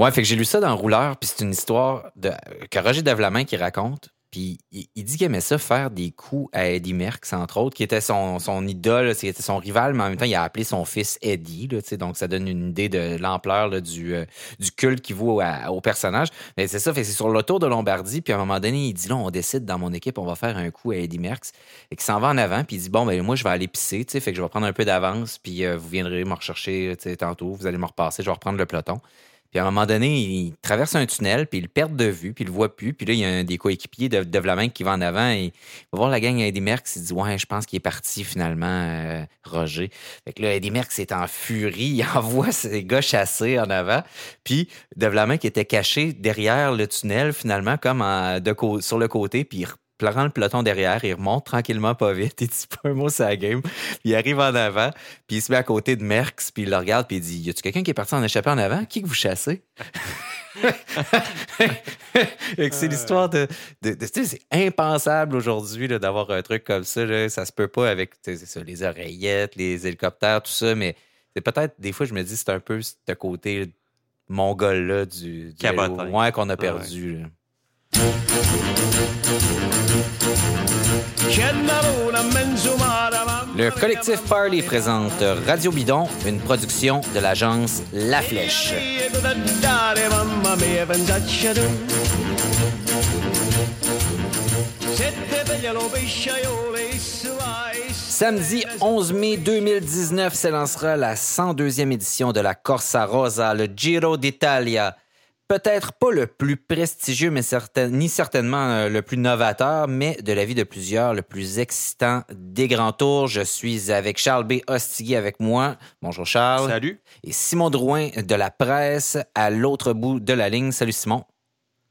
Ouais, fait que j'ai lu ça dans Rouleur, puis c'est une histoire de, que Roger Davlamin qui raconte. Puis il, il dit qu'il aimait ça faire des coups à Eddie Merckx, entre autres, qui était son, son idole, c'était son rival, mais en même temps, il a appelé son fils Eddie. Là, donc, ça donne une idée de l'ampleur du, euh, du culte qu'il vaut au personnage. Mais c'est ça, fait c'est sur le tour de Lombardie. Puis à un moment donné, il dit là, on décide dans mon équipe, on va faire un coup à Eddie Merckx. Et qu'il s'en va en avant. Puis il dit bon, ben moi, je vais aller pisser. Fait que je vais prendre un peu d'avance. Puis euh, vous viendrez me rechercher tantôt. Vous allez me repasser. Je vais reprendre le peloton. Puis à un moment donné, il traverse un tunnel, puis il perd de vue, puis il le voit plus. Puis là, il y a un des coéquipiers de, de Vlamin qui va en avant et il va voir la gang Eddie Merckx. Il dit Ouais, je pense qu'il est parti finalement, euh, Roger. Fait que là, Eddie Merckx est en furie. Il envoie ses gars chasser en avant. Puis de qui était caché derrière le tunnel, finalement, comme sur le côté, puis il prend le peloton derrière, il remonte tranquillement, pas vite, il dit pas un mot sur la game. Il arrive en avant, puis il se met à côté de Merckx, puis il le regarde, puis il dit Y a-tu quelqu'un qui est parti en échappée en avant? Qui que vous chassez? C'est l'histoire de. c'est impensable aujourd'hui d'avoir un truc comme ça. Là. Ça se peut pas avec ça, les oreillettes, les hélicoptères, tout ça, mais c'est peut-être, des fois, je me dis, c'est un peu ce côté mongol-là du, du. Ouais, qu'on a Ah perdu. Le collectif Parley présente Radio Bidon, une production de l'agence La Flèche. Samedi 11 mai 2019 s'élancera la 102e édition de la Corsa Rosa, le Giro d'Italia. Peut-être pas le plus prestigieux, mais certain- ni certainement euh, le plus novateur, mais de la vie de plusieurs, le plus excitant des grands tours. Je suis avec Charles B. Ostigui avec moi. Bonjour Charles. Salut. Et Simon Drouin de la presse à l'autre bout de la ligne. Salut Simon.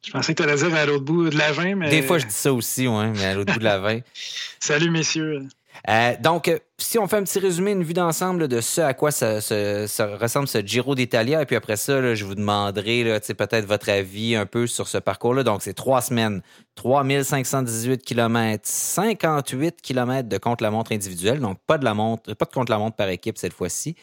Je pensais que tu allais dire à l'autre bout de la vin, mais. Des fois, je dis ça aussi, ouais, mais à l'autre bout de la veine. Salut, messieurs. Euh, donc, euh, si on fait un petit résumé, une vue d'ensemble de ce à quoi ça, ressemble ce Giro d'Italia, et puis après ça, je vous demanderai peut-être votre avis un peu sur ce parcours-là. Donc, c'est trois semaines, 3518 km, 58 km de contre-la-montre individuelle, donc pas de la montre, pas de contre-la-montre par équipe cette fois-ci.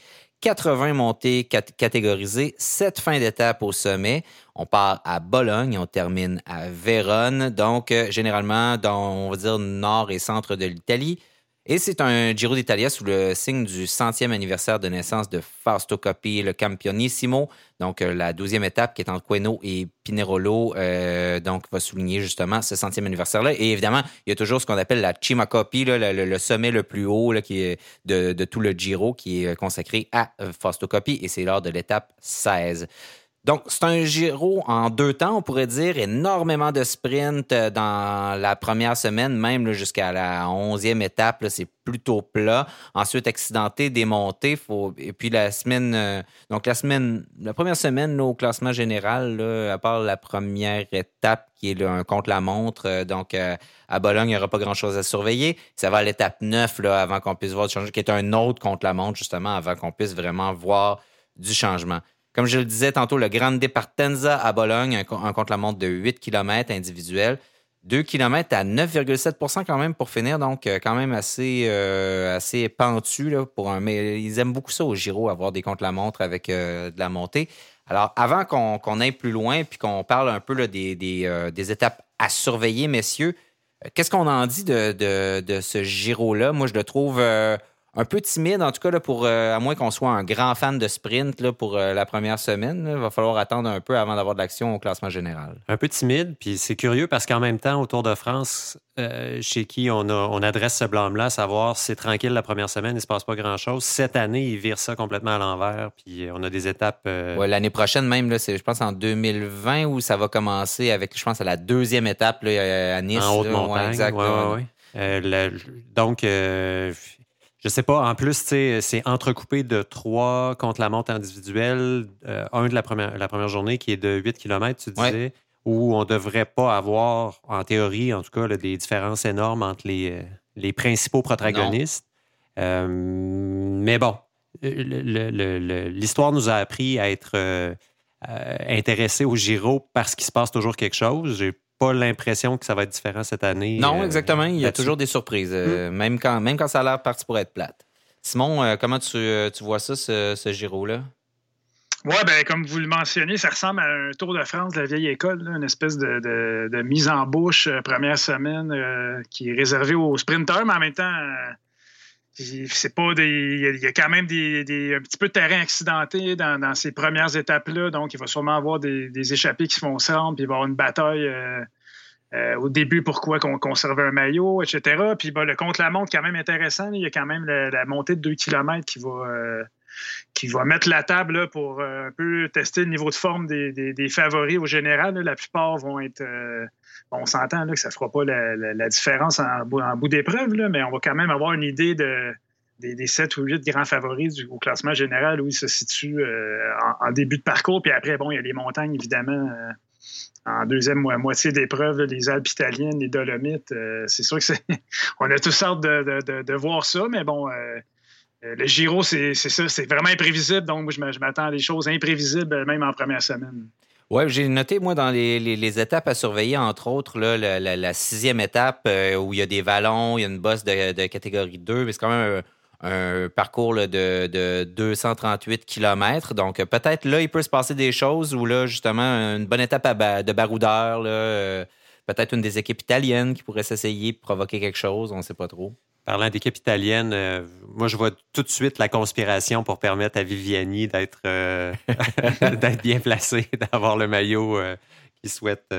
80 montées cat- catégorisées, 7 fins d'étape au sommet. On part à Bologne, et on termine à Vérone, donc euh, généralement dans, on va dire, nord et centre de l'Italie. Et c'est un Giro d'Italia sous le signe du centième anniversaire de naissance de Fausto Coppi, le Campionissimo. Donc, euh, la douzième étape qui est entre Queno et Pinerolo, euh, donc, va souligner justement ce centième anniversaire-là. Et évidemment, il y a toujours ce qu'on appelle la Cima Coppi, là, le, sommet le plus haut de, de tout le Giro, qui est consacré à Fausto Coppi. Et c'est lors de l'étape 16. Donc, c'est un Giro en deux temps, on pourrait dire. Énormément de sprint euh, dans la première semaine, même jusqu'à la onzième étape, c'est plutôt plat. Ensuite, accidenté, démonté. Faut... Et puis la semaine, euh, donc la semaine, la première semaine au classement général, là, à part la première étape qui est un contre-la-montre, euh, donc à Bologne, il n'y aura pas grand-chose à surveiller. Ça va à l'étape 9 là, avant qu'on puisse voir du changement, qui est un autre contre-la-montre, justement, avant qu'on puisse vraiment voir du changement. Comme je le disais tantôt, le Grande Partenza à Bologne, un, un contre-la-montre de 8 km individuel. 2 km à 9,7% quand même pour finir, donc euh, quand même assez, euh, assez pentu. Là, pour un, mais ils aiment beaucoup ça au Giro, avoir des contre-la-montre avec euh, de la montée. Alors, avant qu'on aille plus loin puis qu'on parle un peu des, des, étapes à surveiller, messieurs, qu'est-ce qu'on en dit de, de, de ce Giro-là? Moi, je le trouve un peu timide, en tout cas, là, pour, euh, à moins qu'on soit un grand fan de sprint là, pour euh, la première semaine. Il va falloir attendre un peu avant d'avoir de l'action au classement général. Un peu timide, puis c'est curieux parce qu'en même temps, au Tour de France, euh, chez qui on, a- on adresse ce blâme-là, savoir c'est tranquille la première semaine, il ne se passe pas grand-chose. Cette année, ils virent ça complètement à l'envers, puis on a des étapes. Ouais, L'année prochaine, même, là, c'est, je pense en 2020 où ça va commencer avec, je pense, à la deuxième étape là, à Nice. en haute là. Ouais, montagne. exact, ouais, donc, euh, je sais pas. En plus, c'est entrecoupé de trois contre la montre individuelle. Euh, un de la première, la première journée qui est de 8 km, tu Ouais. disais, où on devrait pas avoir, en théorie, en tout cas, là, des différences énormes entre les, euh, les principaux protagonistes. Euh, mais bon, l'histoire nous a appris à être euh, intéressés au Giro parce qu'il se passe toujours quelque chose. J'ai pas l'impression que ça va être différent cette année. Non, euh, exactement. Il y a toujours des surprises, euh, même, quand, même quand ça a l'air parti pour être plate. Simon, euh, comment tu, euh, tu vois ça, ce, ce Giro-là? Oui, ben, comme vous le mentionnez, ça ressemble à un Tour de France de la vieille école, une espèce de, mise en bouche euh, première semaine euh, qui est réservée aux sprinteurs, mais en même temps, c'est pas des. Il y, a quand même des, un petit peu de terrain accidenté dans, ces premières étapes-là, donc il va sûrement avoir des, échappées qui se font ensemble, puis il va y avoir une bataille. au début, pourquoi qu'on conservait un maillot, etc. Puis le contre-la-montre, quand même intéressant. Il y a quand même la, montée de 2 km qui va, qui va mettre la table pour euh, un peu tester le niveau de forme des, favoris au général. La plupart vont être. Euh, on s'entend que ça ne fera pas la, différence en, bout, d'épreuve, mais on va quand même avoir une idée de, des, sept ou huit grands favoris au classement général où ils se situent euh, en, début de parcours. Puis après, bon, il y a les montagnes, évidemment. en deuxième moitié d'épreuve, les Alpes italiennes, les Dolomites, c'est sûr que c'est. on a toutes sortes de, voir ça, mais bon, euh, le Giro, c'est ça, c'est vraiment imprévisible. Donc, moi, je m'attends à des choses imprévisibles, même en première semaine. Oui, j'ai noté, moi, dans les, étapes à surveiller, entre autres, la, sixième étape euh, où il y a des vallons, il y a une bosse de, catégorie 2, mais c'est quand même un, parcours de, 238 km. Donc, peut-être là, il peut se passer des choses où là, justement, une bonne étape de baroudeur, euh, peut-être une des équipes italiennes qui pourrait s'essayer provoquer quelque chose, on ne sait pas trop. Parlant d'équipe italienne, euh, moi, je vois tout de suite la conspiration pour permettre à Viviani d'être euh, bien placé, d'avoir le maillot euh, qu'il souhaite,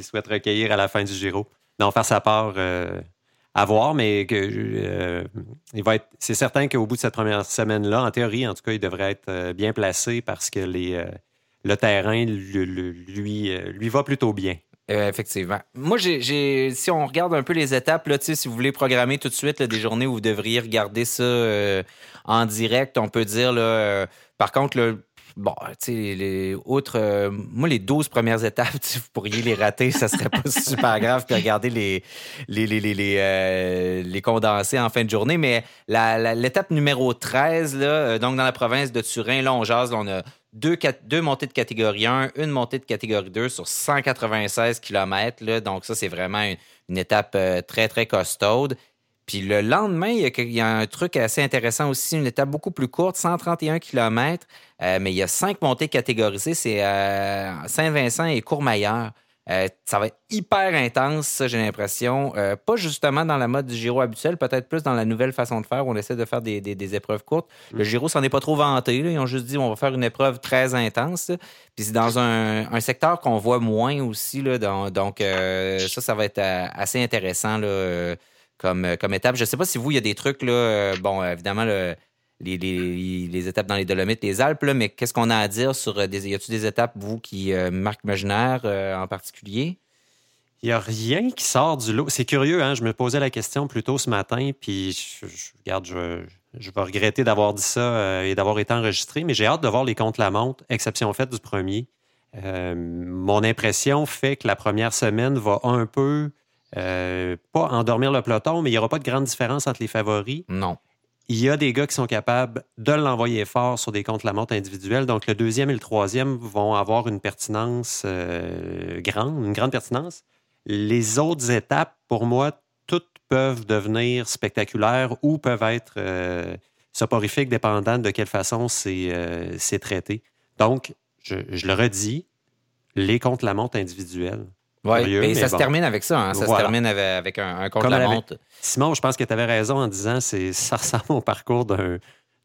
souhaite recueillir à la fin du Giro. Non, faire sa part à voir, mais il va être. C'est certain qu'au bout de cette première semaine-là, en théorie, en tout cas, il devrait être bien placé parce que les, le terrain lui, lui va plutôt bien. Euh, effectivement. Moi, j'ai, si on regarde un peu les étapes, là, si vous voulez programmer tout de suite des journées où vous devriez regarder ça euh, en direct, on peut dire, là, euh, par contre, le bon, tu sais, les, outre, moi, les 12 premières étapes, vous pourriez les rater, ça serait pas super grave, puis regarder les, les, les, les, les condensés en fin de journée. Mais l'étape numéro 13, là, donc dans la province de Turin, là, on jase, on a deux, montées de catégorie 1, une montée de catégorie 2 sur 196 km. Donc, ça, c'est vraiment une, étape euh, très, très costaude. Puis le lendemain, il y, a, un truc assez intéressant aussi, une étape beaucoup plus courte, 131 km, euh, mais il y a cinq montées catégorisées. C'est euh, Saint-Vincent et Courmayeur. Euh, ça va être hyper intense, j'ai l'impression. Euh, pas justement dans la mode du Giro habituel, peut-être plus dans la nouvelle façon de faire où on essaie de faire des, épreuves courtes. Le mm. Giro s'en est pas trop vanté. Ils ont juste dit on va faire une épreuve très intense. Puis c'est dans un, secteur qu'on voit moins aussi. Là, donc euh, ça, ça va être assez intéressant comme, comme étape. Je sais pas si vous, il y a des trucs, là, bon, évidemment, le les, étapes dans les Dolomites, les Alpes, mais qu'est-ce qu'on a à dire sur euh, des. Y a-t-il des étapes, vous, qui euh, marquent imaginaire euh, en particulier? Il n'y a rien qui sort du lot. C'est curieux, hein? Je me posais la question plus tôt ce matin, puis je, regarde, je, vais regretter d'avoir dit ça et d'avoir été enregistré, mais j'ai hâte de voir les comptes la montre, exception faite du premier. mon impression fait que la première semaine va un peu, pas endormir le peloton, mais il n'y aura pas de grande différence entre les favoris. Non il y a des gars qui sont capables de l'envoyer fort sur des comptes la montre individuels. Donc, le deuxième et le troisième vont avoir une pertinence euh, grande, une grande pertinence. Les autres étapes, pour moi, toutes peuvent devenir spectaculaires ou peuvent être euh, soporifiques, dépendant de quelle façon c'est euh, traité. Donc, je, je, le redis, les comptes la montre individuels oui, et ça se termine avec ça. Hein. Ça se termine avec, un, un contre-la-montre. Simon, je pense que tu avais raison en disant que ça ressemble au parcours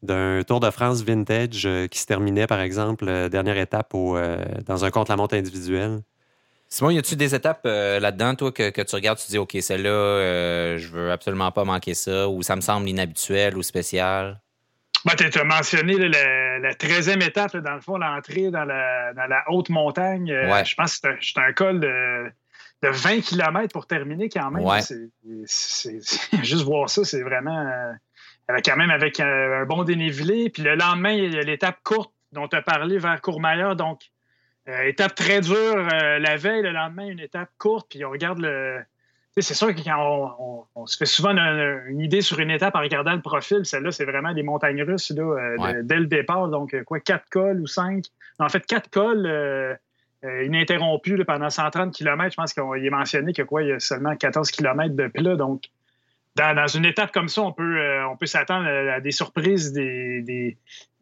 d'un Tour de France vintage euh, qui se terminait, par exemple, euh, dernière étape euh, dans un contre-la-montre individuel. Simon, y a-tu des étapes là-dedans, toi, que, tu regardes, tu dis, OK, celle-là, je veux absolument pas manquer ça, ou ça me semble inhabituel ou spécial? Ben, tu as mentionné la, 13e étape, dans le fond, l'entrée dans la, haute montagne. Euh, je pense que c'est un, col de, 20 km pour terminer quand même. C'est, juste voir ça, c'est vraiment. Euh, quand même avec un, bon dénivelé. Puis le lendemain, il y a l'étape courte dont tu as parlé vers Courmayeur. Donc, euh, étape très dure la veille, le lendemain, une étape courte. Puis on regarde le c'est sûr que quand on, se fait souvent une, idée sur une étape en regardant le profil, celle-là, c'est vraiment des montagnes russes euh, dès le départ. Donc, euh, quoi, quatre cols ou cinq? En fait, quatre cols euh, ininterrompus pendant 130 km. Je pense qu'il est mentionné que quoi, il y a seulement 14 km de plat. Donc, dans, une étape comme ça, on peut, euh, on peut s'attendre à, des surprises, des, des,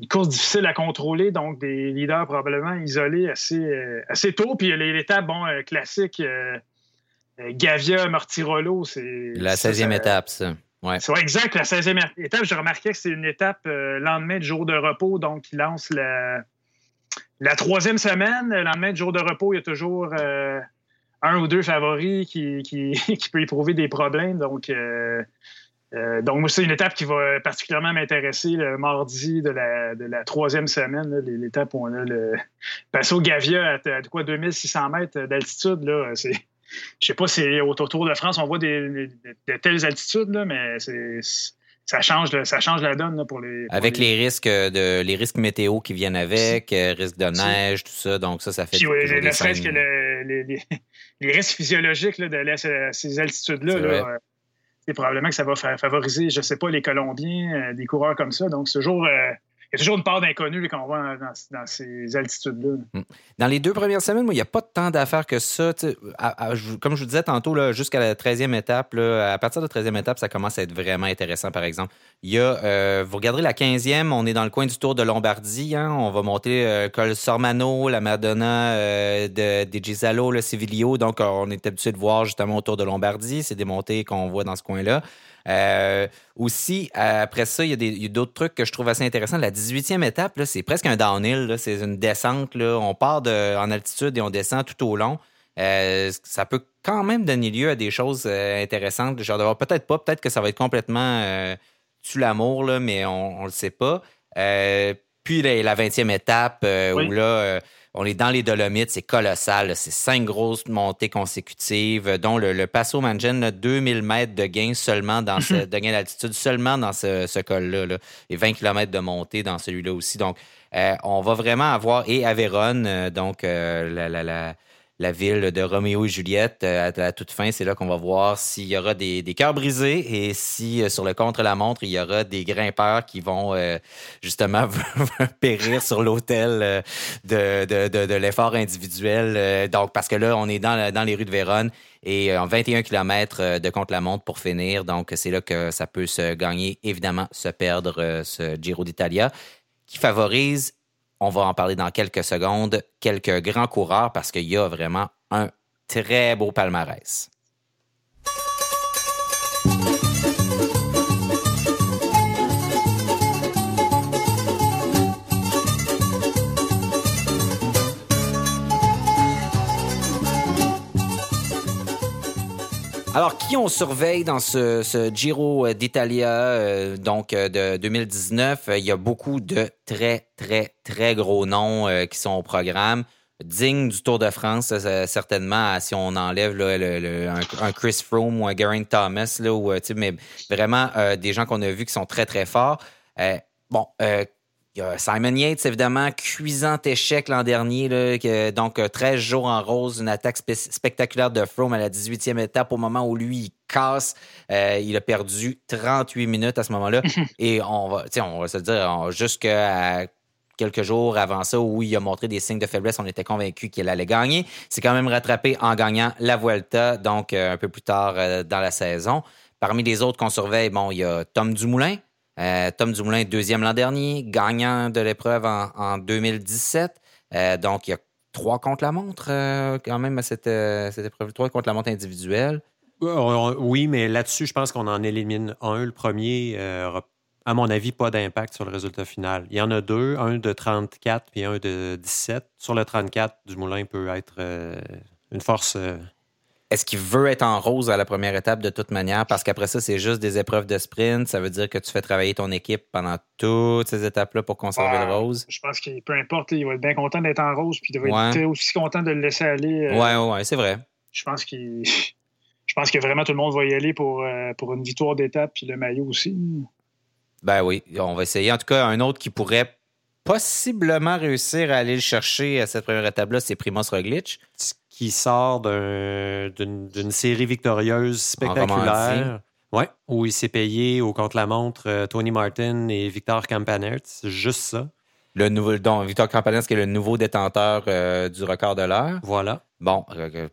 courses difficiles à contrôler, donc des leaders probablement isolés assez, euh, assez tôt. Puis l'étape, bon, euh, classique, Gavia, Mortirolo, c'est. La 16e étape, ça. Ouais. C'est exact, la 16e étape. J'ai remarqué que c'est une étape lendemain de jour de repos, donc il lance la, la troisième semaine. Le lendemain de jour de repos, il y a toujours un ou deux favoris qui, qui, qui peut éprouver des problèmes. Donc, euh, euh, donc moi, c'est une étape qui va particulièrement m'intéresser le mardi de la, de la troisième semaine, l'étape où on a le Passo Gavia à, quoi 2600 mètres d'altitude. Là, c'est, je sais pas si autour de France on voit des, de telles altitudes, là, mais c'est ça change, ça change la donne pour les. avec les... risques de les risques météo qui viennent avec, euh, risques de neige, tout ça. Donc ça, ça fait. Puis, oui, ne serait-ce que les, risques physiologiques là, de ces altitudes-là. Là, c'est euh, probablement que ça va favoriser, je ne sais pas, les Colombiens, euh, des coureurs comme ça. Donc, ce jour, y a toujours une part d'inconnu quand on va dans, ces altitudes-là. Mm. Dans les deux premières semaines, il n'y a pas tant d'affaires que ça. comme je vous disais tantôt, jusqu'à la 13e étape, à partir de la 13e étape, ça commence à être vraiment intéressant, par exemple. Il y a, euh, vous regarderez la 15e, on est dans le coin du Tour de Lombardie. Hein. on va monter euh, Col Sormano, la Madonna euh, de, Gisalo, le Civilio. Donc, on est habitué de voir justement au Tour de Lombardie. C'est des montées qu'on voit dans ce coin-là. Euh, aussi, après ça, il y a d'autres trucs que je trouve assez intéressants. La 18e étape, c'est presque un downhill. C'est une descente. Là. On part de, en altitude et on descend tout au long. Euh, ça peut quand même donner lieu à des choses euh, intéressantes. Genre, peut-être pas, peut-être que ça va être complètement euh, tu l'amour, mais on ne le sait pas. puis la, 20e étape, où là, on est dans les Dolomites, c'est colossal. C'est cinq grosses montées consécutives, dont le, Passo Mangen, 2000 mètres de gain seulement dans ce, de gain d'altitude seulement dans ce, col-là. Et 20 km de montée dans celui-là aussi. Donc, euh, on va vraiment avoir, et à Vérone, euh, donc euh, la, la, la la ville de Roméo et Juliette euh, à toute fin. C'est là qu'on va voir s'il y aura des, cœurs brisés et si euh, sur le contre-la-montre, il y aura des grimpeurs qui vont euh, justement périr sur l'hôtel de, l'effort individuel. donc, parce que là, on est dans, dans les rues de Vérone et en 21 km de contre-la-montre pour finir. Donc, c'est là que ça peut se gagner, évidemment, se perdre ce Giro d'Italia qui favorise on va en parler dans quelques secondes. Quelques grands coureurs parce qu'il y a vraiment un très beau palmarès. Alors, qui on surveille dans ce, Giro d'Italia euh, donc euh, de 2019? Il y a beaucoup de très, très, très gros noms euh, qui sont au programme. Digne du Tour de France, certainement, si on enlève un, Chris Froome ou un Geraint Thomas, là, ou, mais vraiment des gens qu'on a vus qui sont très, très forts. bon, il y a Simon Yates, évidemment, cuisant échec l'an dernier. Là, donc, 13 euh, jours en rose, une attaque spectaculaire de Froome à la 18e étape au moment où lui, il casse. Euh, il a perdu 38 minutes à ce moment-là. Et on va, on va se dire, jusqu'à quelques jours avant ça, où il a montré des signes de faiblesse, on était convaincu qu'il allait gagner. C'est quand même rattrapé en gagnant la Vuelta, donc euh, un peu plus tard dans la saison. Parmi les autres qu'on surveille, bon, il y a Tom Dumoulin, euh, Tom Dumoulin, deuxième l'an dernier, gagnant de l'épreuve en, 2017. Euh, donc, il y a trois contre la montre euh, quand même à cette, épreuve, trois contre la montre individuelle. Oui, mais là-dessus, je pense qu'on en élimine un. Le premier, à mon avis, pas d'impact sur le résultat final. Il y en a deux, un de 34 et un de 17. Sur le 34, Dumoulin peut être une force est-ce qu'il veut être en rose à la première étape de toute manière? Parce qu'après ça, c'est juste des épreuves de sprint. Ça veut dire que tu fais travailler ton équipe pendant toutes ces étapes-là pour conserver le rose? Je pense qu'il peu importe, il va être bien content d'être en rose, puis il va être aussi content de le laisser aller. Oui, euh, ouais, ouais, c'est vrai. Je pense qu'il. Je pense que vraiment tout le monde va y aller pour, euh, pour une victoire d'étape, puis le maillot aussi. Ben oui, on va essayer. En tout cas, un autre qui pourrait possiblement réussir à aller le chercher à cette première étape-là, c'est Primoz Roglic qui sort d'une série victorieuse spectaculaire. Ouais, où il s'est payé au contre-la-montre euh, Tony Martin et Victor Campanert. C'est juste ça. Le nouveau, donc, Victor Campanert, qui est le nouveau détenteur euh, du record de l'heure. Voilà. Bon,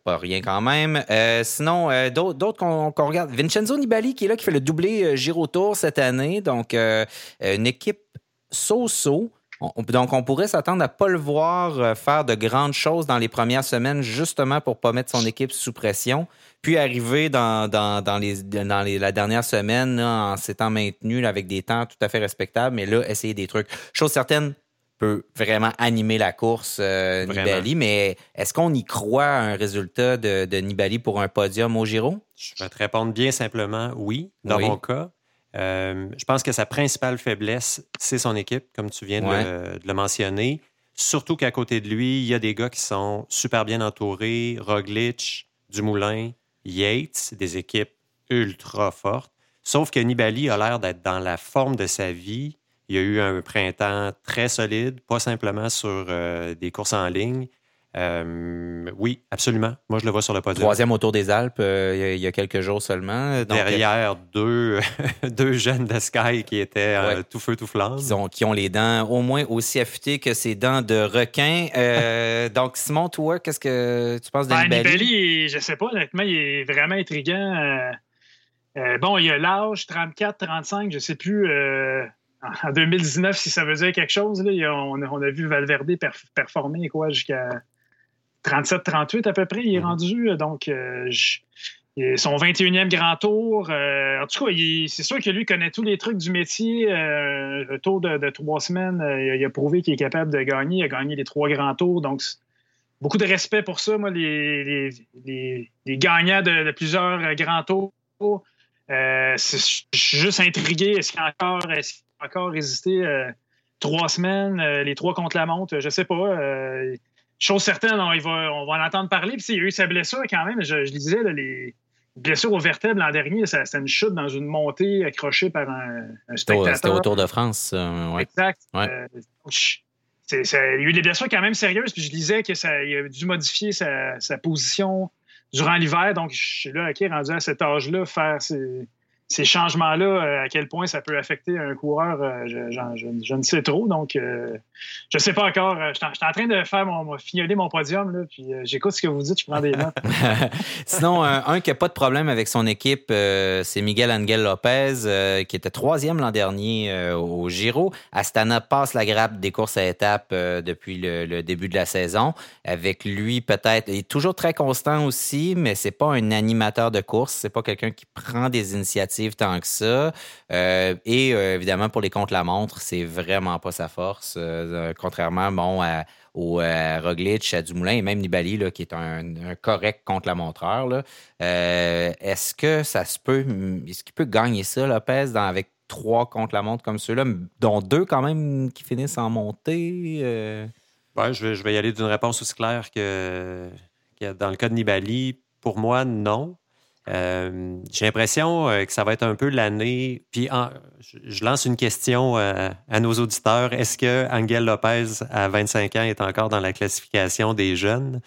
pas rien quand même. sinon, d'autres qu'on regarde. Vincenzo Nibali qui est là, qui fait le doublé Giro Tour cette année. Donc, une équipe so-so. Donc, on pourrait s'attendre à ne pas le voir faire de grandes choses dans les premières semaines, justement pour ne pas mettre son équipe sous pression puis arriver dans, dans, les, dans les, la dernière semaine en s'étant maintenu avec des temps tout à fait respectables, mais là, essayer des trucs. Chose certaine, peut vraiment animer la course euh, Nibali, mais est-ce qu'on y croit à un résultat de, Nibali pour un podium au Giro? Je vais te répondre bien simplement oui, dans mon cas. Euh, je pense que sa principale faiblesse, c'est son équipe, comme tu viens de, le, de le mentionner. Surtout qu'à côté de lui, il y a des gars qui sont super bien entourés, Roglic, Dumoulin, Yates, des équipes ultra fortes. Sauf que Nibali a l'air d'être dans la forme de sa vie. Il y a eu un printemps très solide, pas simplement sur euh, des courses en ligne, euh, oui, absolument. Moi, je le vois sur le podium. Troisième autour des Alpes, euh, il y a quelques jours seulement. Derrière deux, deux jeunes de Sky qui étaient euh, tout feu, tout flamme. Qui ont, qui ont, les dents au moins aussi affûtées que ces dents de requin. donc, Simon, toi, qu'est-ce que tu penses de ben, Nibali? Nibali, je sais pas, honnêtement, il est vraiment intriguant. bon, il a l'âge, 34, 35, je sais plus en 2019, si ça veut dire quelque chose, là, on, a, vu Valverde performer quoi jusqu'à 37-38 à peu près, il est mhm. rendu. Euh, donc, euh, son 21e grand tour. Euh, en tout cas, c'est sûr que lui connaît tous les trucs du métier. le tour de, trois semaines, il, a prouvé qu'il est capable de gagner. Il a gagné les trois grands tours. Donc, beaucoup de respect pour ça. Moi, les, gagnants de, plusieurs grands tours, je suis juste intrigué. Est-ce qu'il a encore, est encore résisté trois semaines, les trois contre la montre? Je sais pas chose certaine, on, va, on va en entendre parler. Puis, il y a eu sa blessure quand même. Je, je disais, les blessures aux vertèbres l'an dernier, c'était une chute dans une montée accrochée par un, spectateur. C'était au Tour de France. Euh, exact. Euh, il y a eu des blessures quand même sérieuses. Puis je disais qu'il a dû modifier sa, sa position durant l'hiver. Donc, je suis là, OK, rendu à cet âge-là, faire ses ces changements-là, euh, à quel point ça peut affecter un coureur, euh, je, ne sais trop. Donc, euh, je ne sais pas encore. Je suis en train de faire mon, fignoler mon podium, là, puis j'écoute ce que vous dites, je prends des notes. Sinon, un, qui n'a pas de problème avec son équipe, c'est Miguel Angel Lopez, qui était troisième l'an dernier au Giro. Astana passe la grappe des courses à étapes depuis le, début de la saison. Avec lui, peut-être, il est toujours très constant aussi, mais c'est pas un animateur de course, c'est pas quelqu'un qui prend des initiatives tant que ça. Euh, et euh, évidemment, pour les contre-la-montre, c'est vraiment pas sa force. Euh, contrairement bon, à, au Roglic, à Dumoulin et même Nibali, là, qui est un, correct contre-la-montreur. est-ce que ça se peut. Est-ce qu'il peut gagner ça, Lopez, avec trois contre-la-montre comme ceux-là, dont deux quand même qui finissent en montée? Je, vais, je vais y aller d'une réponse aussi claire que dans le cas de Nibali. Pour moi, non. Euh, j'ai l'impression euh, que ça va être un peu l'année. Puis je lance une question euh, à nos auditeurs. Est-ce que Angel Lopez, à 25 ans, est encore dans la classification des jeunes?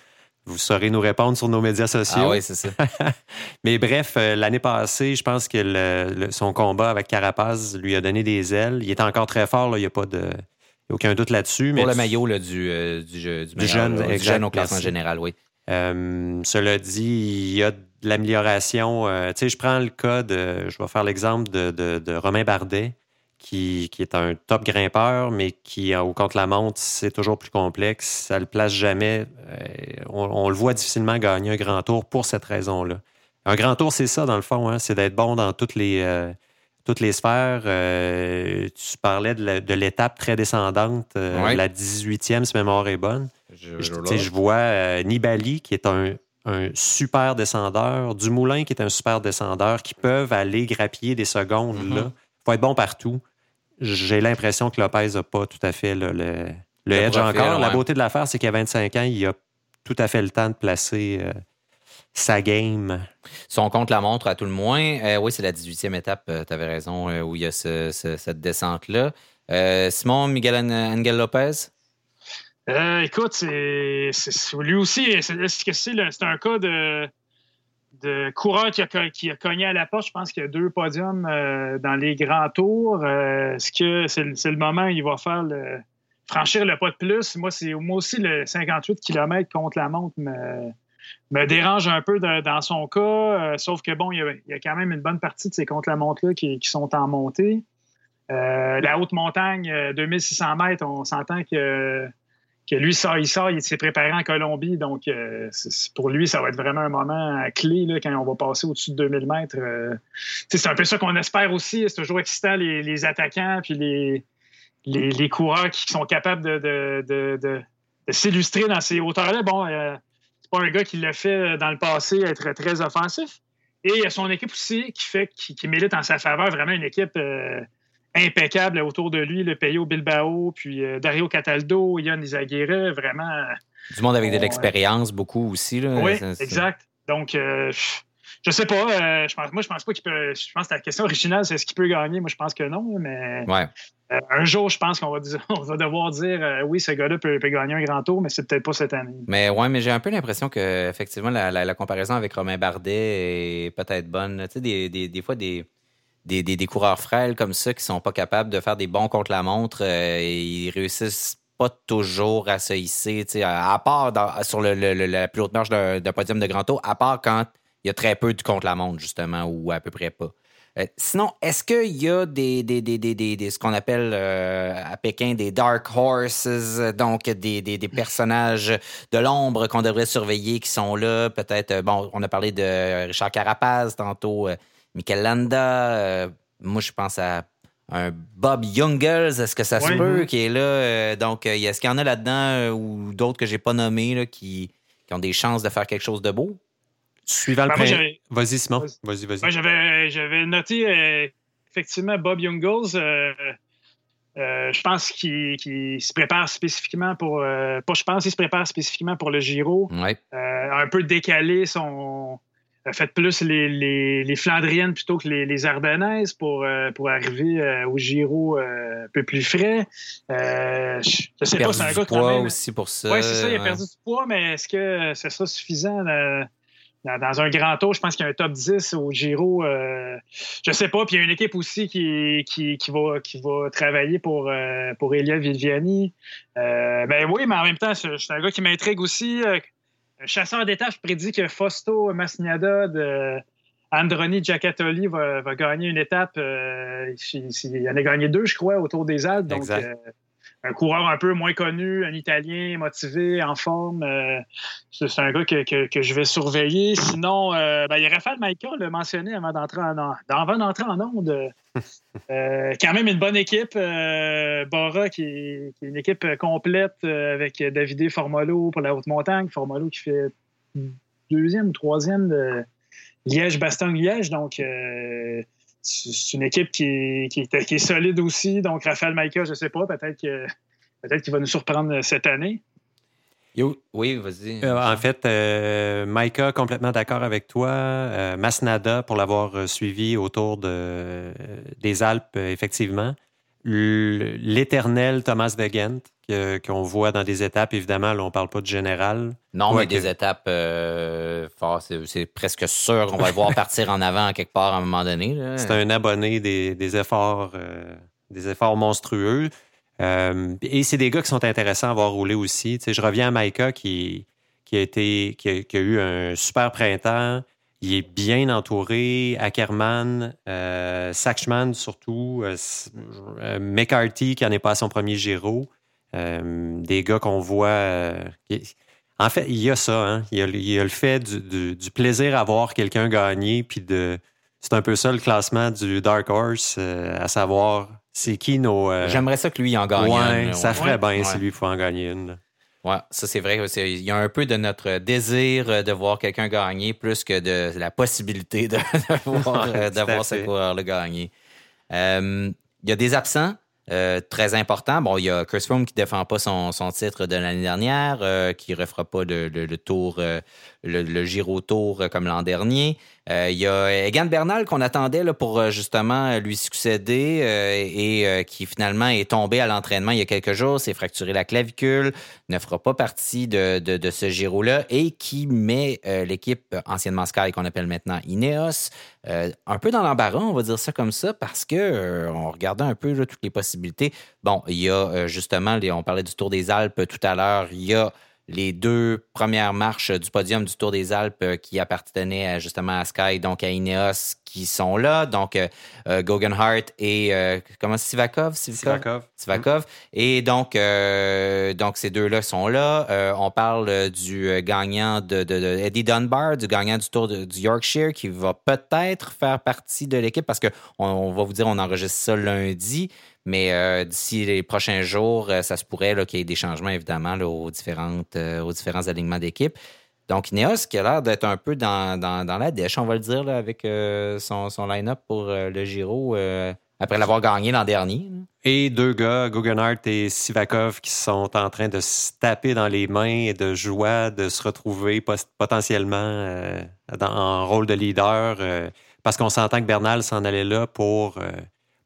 Vous saurez nous répondre sur nos médias sociaux. Ah oui, c'est ça. Mais bref, l'année passée, je pense que son combat avec Carapaz lui a donné des ailes. Il est encore très fort, il n'y a pas de. aucun doute là-dessus. Pour le maillot du, du, jeune, jeune au classement général, oui. cela dit, il y a l'amélioration. Euh, tu sais, je prends le cas de, je vais faire l'exemple de, Romain Bardet, qui, est un top grimpeur, mais qui, au contre-la-montre, c'est toujours plus complexe. Ça le place jamais. Euh, on, le voit difficilement gagner un grand tour pour cette raison-là. Un grand tour, c'est ça, dans le fond, hein, c'est d'être bon dans toutes les, euh, toutes les sphères. tu parlais de l'étape très descendante, la 18e, si mémoire est bonne. Je, je vois Nibali, qui est un, un super descendeur, du moulin qui est un super descendeur, qui peuvent aller grappiller des secondes. Il mhm. faut être bon partout. J'ai l'impression que Lopez n'a pas tout à fait le, le, edge encore. La beauté de l'affaire, c'est qu'à 25 ans, il a tout à fait le temps de placer euh, sa game. Son compte la montre à tout le moins. Euh, oui, c'est la 18e étape, euh, tu avais raison, où il y a cette descente-là. Simon, Miguel Angel Lopez? Euh, écoute, c'est, lui aussi, est-ce que c'est, un cas de, coureur qui a, qui cogné à la porte? Je pense qu'il y a deux podiums euh, dans les grands tours. Euh, est-ce que c'est, le moment où il va faire franchir le pas de plus? Moi, c'est moi aussi le 58 km contre la montre me, me dérange un peu dans son cas. sauf que bon, il y, a, quand même une bonne partie de ces contre-la-montre-là qui, sont en montée. la haute montagne, 2600 mètres, on s'entend que que lui, ça, il sort, il s'est préparé en Colombie. Donc, euh, pour lui, ça va être vraiment un moment clé là, quand on va passer au-dessus de 2000 mètres. Euh. c'est un peu ça qu'on espère aussi. C'est toujours excitant, les, attaquants puis les, les, coureurs qui sont capables de, s'illustrer dans ces hauteurs-là. Bon, euh, c'est pas un gars qui l'a fait dans le passé être très offensif. Et il y a son équipe aussi qui fait qui, qui milite en sa faveur, vraiment une équipe impeccable autour de lui, le Peyo Bilbao, puis euh, Dario Cataldo, Yann Izaguirre, vraiment. Du monde avec de l'expérience, beaucoup aussi. Là. Oui, exact. Donc, euh, je sais pas. Euh, je pense, moi, je pense pas qu'il peut. Je pense que la question originale, c'est est-ce qu'il peut gagner. Moi, je pense que non, mais. un jour, je pense qu'on va, va devoir dire oui, ce gars-là peut, gagner un grand tour, mais c'est peut-être pas cette année. Mais ouais, mais j'ai un peu l'impression que effectivement la, la, comparaison avec Romain Bardet est peut-être bonne. Tu sais, des, des, des fois, des, des, coureurs frêles comme ça qui sont pas capables de faire des bons contre-la-montre euh, et ils réussissent pas toujours à se hisser, à, part sur le, la plus haute marche d'un podium de grand tour, à part quand il y a très peu de contre-la-montre, justement, ou à peu près pas. Euh, sinon, est-ce qu'il y a des, des, des, des ce qu'on appelle euh, à Pékin des dark horses, donc des, personnages de l'ombre qu'on devrait surveiller qui sont là? Peut-être, bon, on a parlé de Richard Carapaz tantôt. Landa. Euh, moi, je pense à un Bob Youngles. Est-ce que ça se peut qui est là? Euh, donc, euh, est-ce qu'il y en a là-dedans ou d'autres que j'ai pas nommés qui, ont des chances de faire quelque chose de beau? Suivant le ben, Vas-y, Simon. Vas-y, vas-y. j'avais, noté effectivement Bob Youngles. je pense qu'il, se prépare spécifiquement pour. pas je pense qu'il se prépare spécifiquement pour le Giro. un peu décalé son, fait plus les, les, Flandriennes plutôt que les, les Ardennaises pour, euh, pour arriver euh, au Giro euh, un peu plus frais. je, ne sais pas, c'est un gars quand même. aussi pour ça. Oui, c'est ça, il a perdu du poids, mais est-ce que c'est ça suffisant dans, un grand tour? Je pense qu'il y a un top 10 au Giro. je sais pas. Puis il y a une équipe aussi qui, qui, qui, va, qui va travailler pour, pour Elia Viviani. ben oui, mais en même temps, c'est un gars qui m'intrigue aussi chasseur d'étape prédit que Fausto Masniada de Androni Giacatoli va, gagner une étape. Euh, il, en a gagné deux, je crois, autour des Alpes. Donc, euh, un coureur un peu moins connu, un Italien motivé, en forme. Euh, c'est un gars que, je vais surveiller. Sinon, euh, ben, il y a Raphaël Maïka, l'a mentionné avant d'entrer en, avant d'entrer en onde. Euh, quand même une bonne équipe. Bora, qui est, une équipe complète avec David Formolo pour la haute montagne. Formolo qui fait deuxième ou troisième de Liège-Bastogne-Liège. Donc, c'est une équipe qui est, solide aussi. Donc, Raphaël Maïka, je ne sais pas, peut-être qu'il va nous surprendre cette année. oui, vas-y. Euh, en fait, euh, Maïka, complètement d'accord avec toi. Euh, Masnada, pour l'avoir suivi autour de, des Alpes, effectivement. L'éternel Thomas de Ghent, qu'on voit dans des étapes, évidemment, là, on ne parle pas de général. Non, mais des étapes, euh, c'est presque sûr qu'on va le voir partir en avant quelque part à un moment donné. C'est un abonné des, efforts, euh, des efforts monstrueux. Euh, et c'est des gars qui sont intéressants à voir rouler aussi. je reviens à Maika qui, qui, a été, qui a, eu un super printemps. Il est bien entouré. Ackerman, euh, surtout, McCarthy qui n'en est pas à son premier Giro. Euh, des gars qu'on voit. Euh, en fait, il y a ça. Hein. Il, y a, le fait du, plaisir à voir quelqu'un gagner, puis de. C'est un peu ça le classement du Dark Horse, euh, à savoir c'est qui nos. J'aimerais ça que lui en gagne une. Ça ferait bien si lui faut en gagner une. Ouais, ça c'est vrai. Il y a un peu de notre désir de voir quelqu'un gagner plus que de la possibilité de, voir, ce coureur-là gagner. il y a des absents. Euh, très important. Bon, il y a Chris Froome qui défend pas son, titre de l'année dernière, euh, qui ne refera pas le, tour, euh, le, Giro Tour comme l'an dernier. Il y a Egan Bernal qu'on attendait là, pour justement lui succéder et qui finalement est tombé à l'entraînement il y a quelques jours, s'est fracturé la clavicule, ne fera pas partie de, ce Giro-là et qui met l'équipe anciennement Sky qu'on appelle maintenant Ineos un peu dans l'embarras, on va dire ça comme ça, parce que regardait un peu toutes les possibilités. Bon, il y a euh, justement, on parlait du Tour des Alpes tout à l'heure, il y a les deux premières marches du podium du Tour des Alpes euh, qui appartenaient justement à Sky, donc à Ineos, qui sont là. Donc, euh, euh Guggenhardt et comment Sivakov, Sivakov, Sivakov. Et donc, donc ces deux-là sont là. on parle du gagnant de, Eddie Dunbar, du gagnant du Tour du Yorkshire, qui va peut-être faire partie de l'équipe parce que on, va vous dire, on enregistre ça lundi. Mais euh, d'ici les prochains jours, euh, ça se pourrait qu'il y ait des changements, évidemment, aux, différentes, euh, aux différents alignements d'équipe. Donc, Ineos, qui a l'air d'être un peu dans, la dèche, on va le dire, avec son, son line-up pour le Giro, après l'avoir gagné l'an dernier. Et deux gars, Guggenhardt et Sivakov, qui sont en train de se taper dans les mains et de joie de se retrouver potentiellement en rôle de leader, parce qu'on s'entend que Bernal s'en allait là pour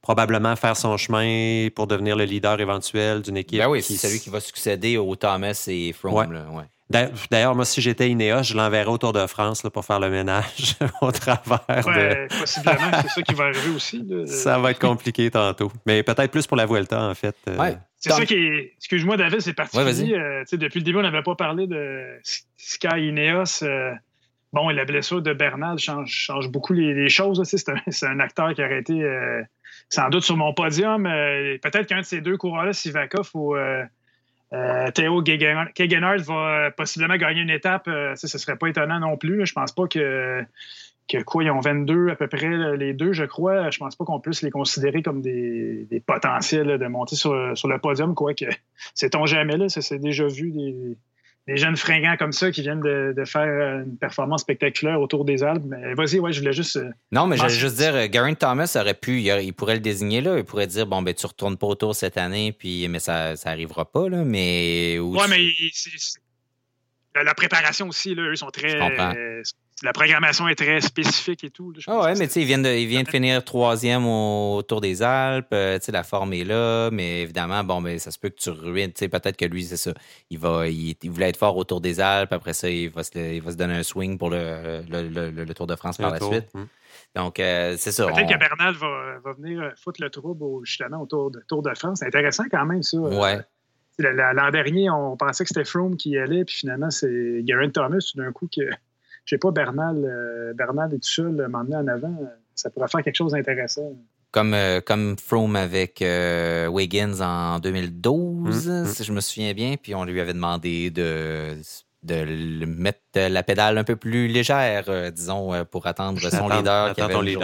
probablement faire son chemin pour devenir le leader éventuel d'une équipe. Ben oui, c'est celui qui va succéder au Thomas et Froome. D'ailleurs, moi, si j'étais Ineos, je l'enverrais autour de France pour faire le ménage au travers ouais, Possiblement, c'est ça qui va arriver aussi. Ça va être compliqué tantôt. Mais peut-être plus pour la Vuelta, en fait. Euh. Ouais. C'est ça qui est. Excuse-moi, David, c'est particulier. Euh, depuis le début, on n'avait pas parlé de Sky Ineos. Euh, bon, la blessure de Bernal change, change beaucoup les, choses. C'est un, un, acteur qui aurait été sans doute sur mon podium. Euh, peut-être qu'un de ces deux coureurs-là, Sivakov ou euh, euh, Théo Kegenhardt, va possiblement gagner une étape. ce ne serait pas étonnant non plus. Je pense pas que, que quoi, ils ont 22 à peu près, les deux, je crois. Je pense pas qu'on puisse les considérer comme des, potentiels de monter sur, le podium, quoi que c'est on jamais là. Ça s'est déjà vu des des jeunes fringants comme ça qui viennent de, faire une performance spectaculaire autour des Alpes. Mais vas-y, ouais, je voulais juste. Euh, non, mais j'allais juste dire, euh, Garen Thomas aurait pu, il, pourrait le désigner là, il pourrait dire, bon, ben, tu retournes pas autour cette année, puis, mais ça, ça arrivera pas, là, mais. Ouais, mais la préparation aussi, là, eux sont très la programmation est très spécifique et tout. Ah ouais, mais tu sais, il vient de, il vient de finir troisième au Tour des Alpes. Euh, tu sais, la forme est là, mais évidemment, bon, mais ça se peut que tu ruines. Tu sais, peut-être que lui, c'est ça. Il, va, il, voulait être fort au Tour des Alpes. Après ça, il va se, il va se donner un swing pour le, le, Tour de France par la suite. Hum. Donc, euh, c'est ça. Peut-être que Bernal va, va, venir euh, foutre le trouble justement au Tour de, Tour de France. C'est intéressant quand même, ça. Ouais. L'an dernier, on pensait que c'était Froome qui allait, puis finalement, c'est Geraint Thomas, tout d'un coup, que je sais pas, Bernal, euh, Bernal est tout seul, m'emmener en avant, ça pourrait faire quelque chose d'intéressant. Comme, euh, comme Froome avec euh, Wiggins en 2012, mm, mm. si je me souviens bien, puis on lui avait demandé de, de mettre la pédale un peu plus légère, disons, pour attendre son leader, qui avait,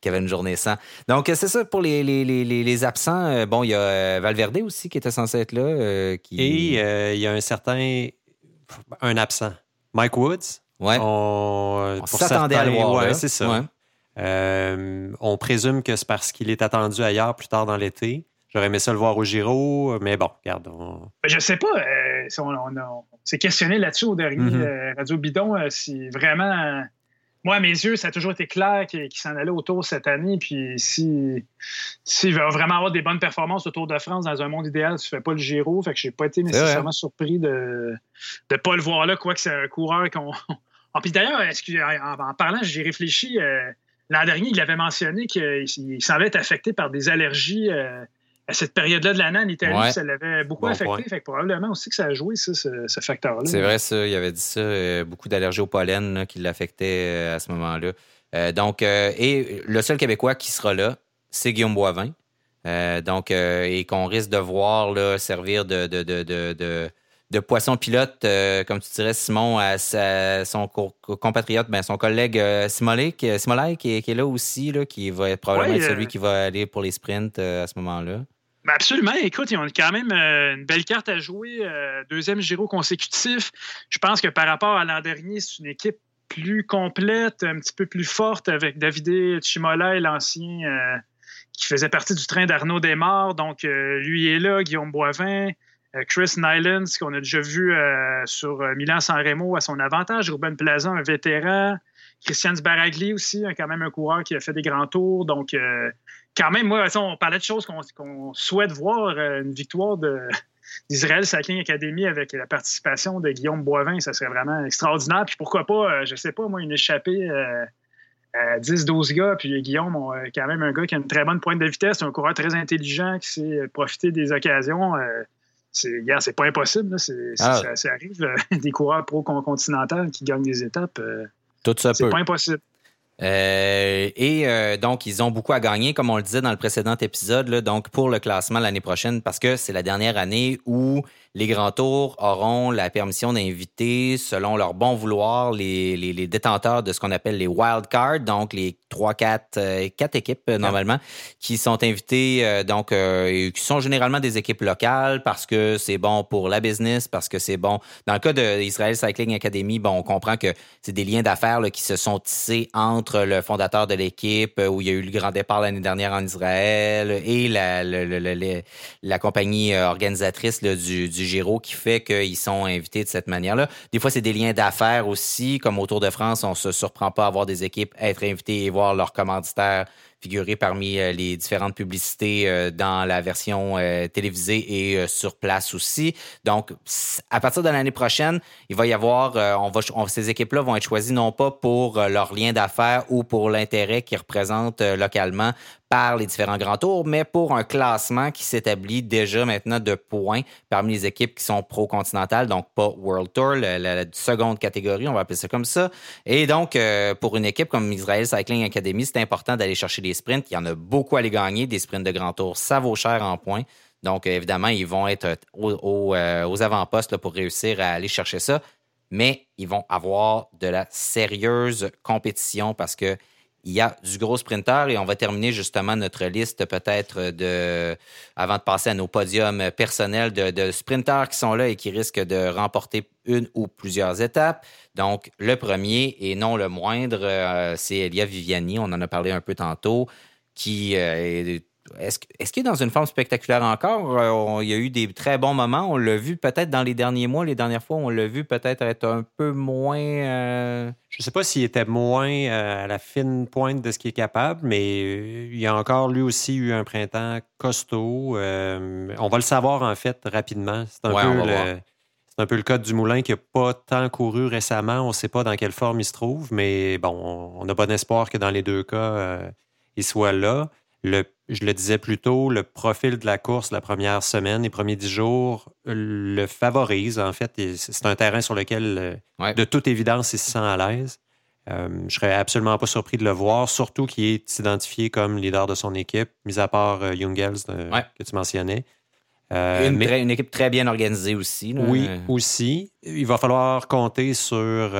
qui avait, une journée sans. Donc, c'est ça pour les, les, les, les, absents. Bon, il y a Valverde aussi qui était censé être là. qui... Et il y a un certain... un absent. Mike Woods, Ouais. On, s'attendait à le voir. Ouais, c'est ça. Euh, on présume que c'est parce qu'il est attendu ailleurs plus tard dans l'été. J'aurais aimé ça le voir au Giro, mais bon, regarde. On... Ben, je sais pas. Euh, on, s'est questionné là-dessus au dernier euh, Radio Bidon si vraiment moi, à mes yeux, ça a toujours été clair qu'il s'en allait autour cette année. Puis s'il si, veut vraiment avoir des bonnes performances au Tour de France dans un monde idéal, tu ne fais pas le Giro. Fait que je n'ai pas été nécessairement surpris de ne pas le voir là, quoique c'est un coureur qu'on. Ah, puis d'ailleurs, en, en, parlant, j'ai réfléchi. Euh, l'an dernier, il avait mentionné qu'il semblait être affecté par des allergies. Euh, à cette période-là de l'année en Italie, ça l'avait beaucoup affecté. Fait que probablement aussi que ça a joué, ça, ce, facteur-là. C'est vrai, ça. Il avait dit ça. Euh, beaucoup d'allergies au pollen qui l'affectaient euh, à ce moment-là. Euh, donc, et le seul Québécois qui sera là, c'est Guillaume Boivin. donc, et qu'on risque de voir là, servir de, de, de, de poisson pilote, comme tu dirais, Simon, à, son compatriote, ben, son collègue euh, Simolay, qui, qui, est, là aussi, là, qui va être probablement être celui qui va aller pour les sprints à ce moment-là. Ben absolument. Écoute, ils ont quand même euh, une belle carte à jouer. Euh, deuxième Giro consécutif. Je pense que par rapport à l'an dernier, c'est une équipe plus complète, un petit peu plus forte avec David Chimola, l'ancien euh, qui faisait partie du train d'Arnaud Desmar. Donc, lui est là, Guillaume Boivin. Chris Nylands, qu'on a déjà vu sur Milan-San Remo à son avantage. Ruben Plaza, un vétéran. Christian Baragli aussi, quand même un coureur qui a fait des grands tours. Donc, quand même, moi, on parlait de choses qu'on souhaite voir, euh, une victoire d'Israël Cycling Academy avec la participation de Guillaume Boivin, ça serait vraiment extraordinaire. Puis pourquoi pas, euh, je sais pas, moi, une échappée euh, à 10-12 gars. Puis Guillaume, quand même un gars qui a une très bonne pointe de vitesse, un coureur très intelligent qui sait profiter des occasions. C'est pas impossible. Ah. ça, arrive, des coureurs pro-continentales qui gagnent des étapes. Tout ça C'est pas impossible. Euh, et euh, donc, ils ont beaucoup à gagner, comme on le disait dans le précédent épisode, donc pour le classement l'année prochaine, parce que c'est la dernière année où les grands tours auront la permission d'inviter, selon leur bon vouloir, les, les, détenteurs de ce qu'on appelle les wild cards, donc les trois, quatre, euh, quatre équipes euh, normalement, qui sont invitées, euh, donc qui sont généralement des équipes locales parce que c'est bon pour la business, parce que c'est bon. Dans le cas de Israel Cycling Academy, bon, on comprend que c'est des liens d'affaires qui se sont tissés entre le fondateur de l'équipe, où il y a eu le grand départ l'année dernière en Israël, et la, la, compagnie organisatrice du, du Giro qui fait qu'ils sont invités de cette manière-là. Des fois, c'est des liens d'affaires aussi, comme au Tour de France, on se surprend pas à voir des équipes être invitées et voir leurs commanditaires figurer parmi euh, les différentes publicités euh, dans la version euh, télévisée et sur place aussi. Donc, à partir de l'année prochaine, il va y avoir, on va, ces équipes-là vont être choisies non pas pour leur lien d'affaires ou pour l'intérêt qu'ils représentent localement par les différents grands tours, mais pour un classement qui s'établit déjà maintenant de points parmi les équipes qui sont pro-continentales, donc pas World Tour, la, seconde catégorie, on va appeler ça comme ça. Et donc, pour une équipe comme Israel Cycling Academy, c'est important d'aller chercher sprints. Il y en a beaucoup à les gagner. Des sprints de grand tour, ça vaut cher en points. Donc, évidemment, ils vont être euh, aux avant-postes pour réussir à aller chercher ça. Mais ils vont avoir de la sérieuse compétition parce que il y a du gros sprinter et on va terminer justement notre liste peut-être de, avant de passer à nos podiums personnels de, de, sprinteurs qui sont là et qui risquent de remporter une ou plusieurs étapes. Donc, le premier et non le moindre, euh, c'est Elia Viviani. On en a parlé un peu tantôt, qui euh, est est-ce, qu'il est dans une forme spectaculaire encore? Euh, il y a eu des très bons moments. On l'a vu peut-être dans les derniers mois, les dernières fois, on l'a vu peut-être être un peu moins. Euh, Je ne sais pas s'il était moins euh, à la fine pointe de ce qu'il est capable, mais il a encore lui aussi eu un printemps costaud. on va le savoir en fait rapidement. C'est un, peu, le, c'est un peu le cas du Moulin qui n'a pas tant couru récemment. On ne sait pas dans quelle forme il se trouve, mais bon, on a bon espoir que dans les deux cas, il soit là. Le je le disais plus tôt, le profil de la course la première semaine, les premiers dix jours, le favorise. En fait, c'est un terrain sur lequel, euh, de toute évidence, il se sent à l'aise. Euh, je serais absolument pas surpris de le voir, surtout qu'il est identifié comme leader de son équipe, mis à part euh, Jungels que tu mentionnais. une, une, équipe très bien organisée aussi. Oui, aussi. Il va falloir compter sur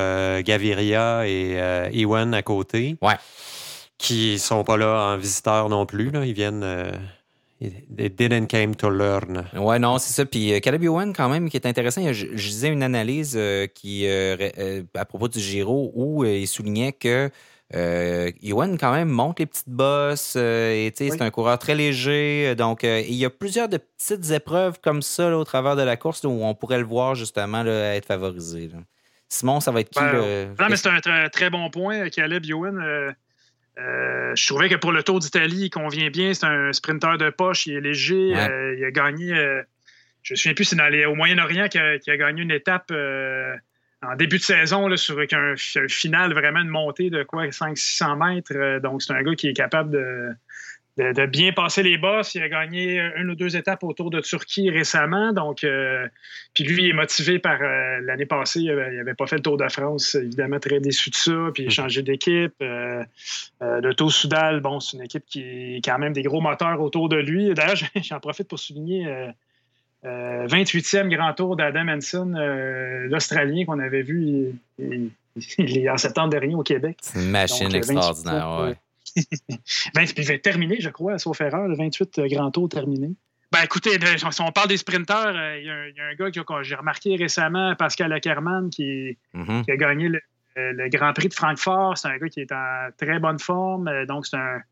Gaviria et Ewan à côté. Ouais qui sont pas là en visiteur non plus. Là. Ils viennent. Euh, they didn't came to learn. Ouais, non, c'est ça. Puis euh, Caleb Ewan, quand même, qui est intéressant, je, je disais une analyse euh, qui, à propos du Giro où il soulignait que Ewan, quand même, monte les petites bosses. et c'est un coureur très léger. Donc, il y a plusieurs de petites épreuves comme ça au travers de la course où on pourrait le voir justement être favorisé. Simon, ça va être qui? Ben, non, mais c'est un très, bon point, Caleb Ewan. Euh, je trouvais que pour le Tour d'Italie, il convient bien. C'est un sprinter de poche, il est léger. Euh, il a gagné, euh, je ne me souviens plus, c'est au Moyen-Orient qu'il a, gagné une étape en début de saison là, sur un, un, final vraiment de montée de quoi 500-600 mètres. donc, c'est un gars qui est capable de, de, bien passer les bosses. Il a gagné une ou deux étapes autour de Turquie récemment. Donc, euh, puis lui, il est motivé par euh, l'année passée. Il n'avait pas fait le Tour de France, évidemment très déçu de ça. Puis il a mm-hmm. changé d'équipe. Euh, le Tour Soudal, bon, c'est une équipe qui a quand même des gros moteurs autour de lui. D'ailleurs, j'en profite pour souligner. 28e grand tour d'Adam Hansen, l'Australien qu'on avait vu il, en septembre dernier au Québec. C'est une machine extraordinaire, ouais. ben, il va terminer, je crois, sauf erreur, le 28 euh, Grand Tour terminé. Ben, écoutez, si on parle des sprinteurs, euh, il y, a un gars que j'ai remarqué récemment, Pascal Ackermann, qui, mm-hmm. a gagné euh, le, Grand Prix de Francfort. C'est un gars qui est en très bonne forme. Donc, c'est un,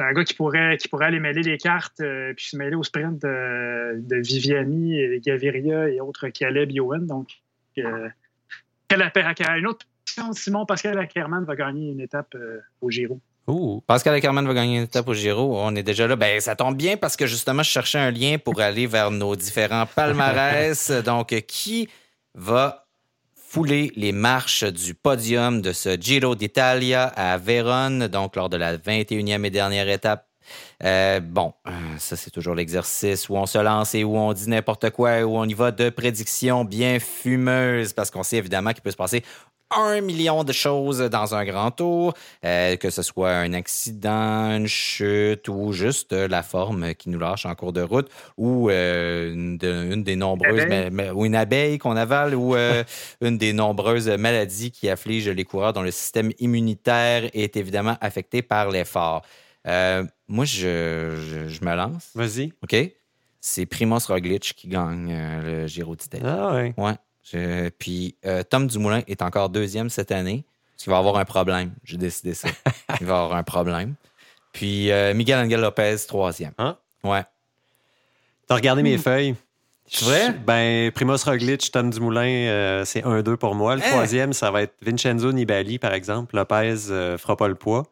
un, gars qui pourrait, qui pourrait aller mêler les cartes puis se mêler au sprint de, Viviani, Gaviria et autres Caleb Yohan. Donc, une autre question, Simon Pascal Ackermann va gagner une étape au Giro. Pascal Ackermann va gagner une étape au Giro. On est déjà là. Ben, ça tombe bien parce que justement, je cherchais un lien pour aller vers nos différents palmarès. Donc, qui va fouler les marches du podium de ce Giro d'Italia à Vérone, donc lors de la 21e et dernière étape? Bon, ça c'est toujours l'exercice où on se lance et où on dit n'importe quoi, où on y va de prédictions bien fumeuses, parce qu'on sait évidemment qu'il peut se passer un million de choses dans un grand tour, euh, que ce soit un accident, une chute ou juste la forme qui nous lâche en cours de route ou euh, une, des nombreuses ou une abeille qu'on avale ou euh, une des nombreuses maladies qui affligent les coureurs dont le système immunitaire est évidemment affecté par l'effort. moi, je, je, me lance. Vas-y. OK? C'est Primoz Roglic qui gagne le Giro d'Italie. Ah ouais. Ouais puis euh, Tom Dumoulin est encore deuxième cette année. Parce qu'il va avoir un problème. J'ai décidé ça. Il va avoir un problème. Puis euh, Miguel Angel Lopez, troisième. Hein? Ouais. T'as regardé mes hmm. feuilles? C'est vrai? Ben, Primoz Roglic, Tom Dumoulin, euh, c'est 1-2 pour moi. Le hein? troisième, ça va être Vincenzo Nibali, par exemple. Lopez fera pas le poids.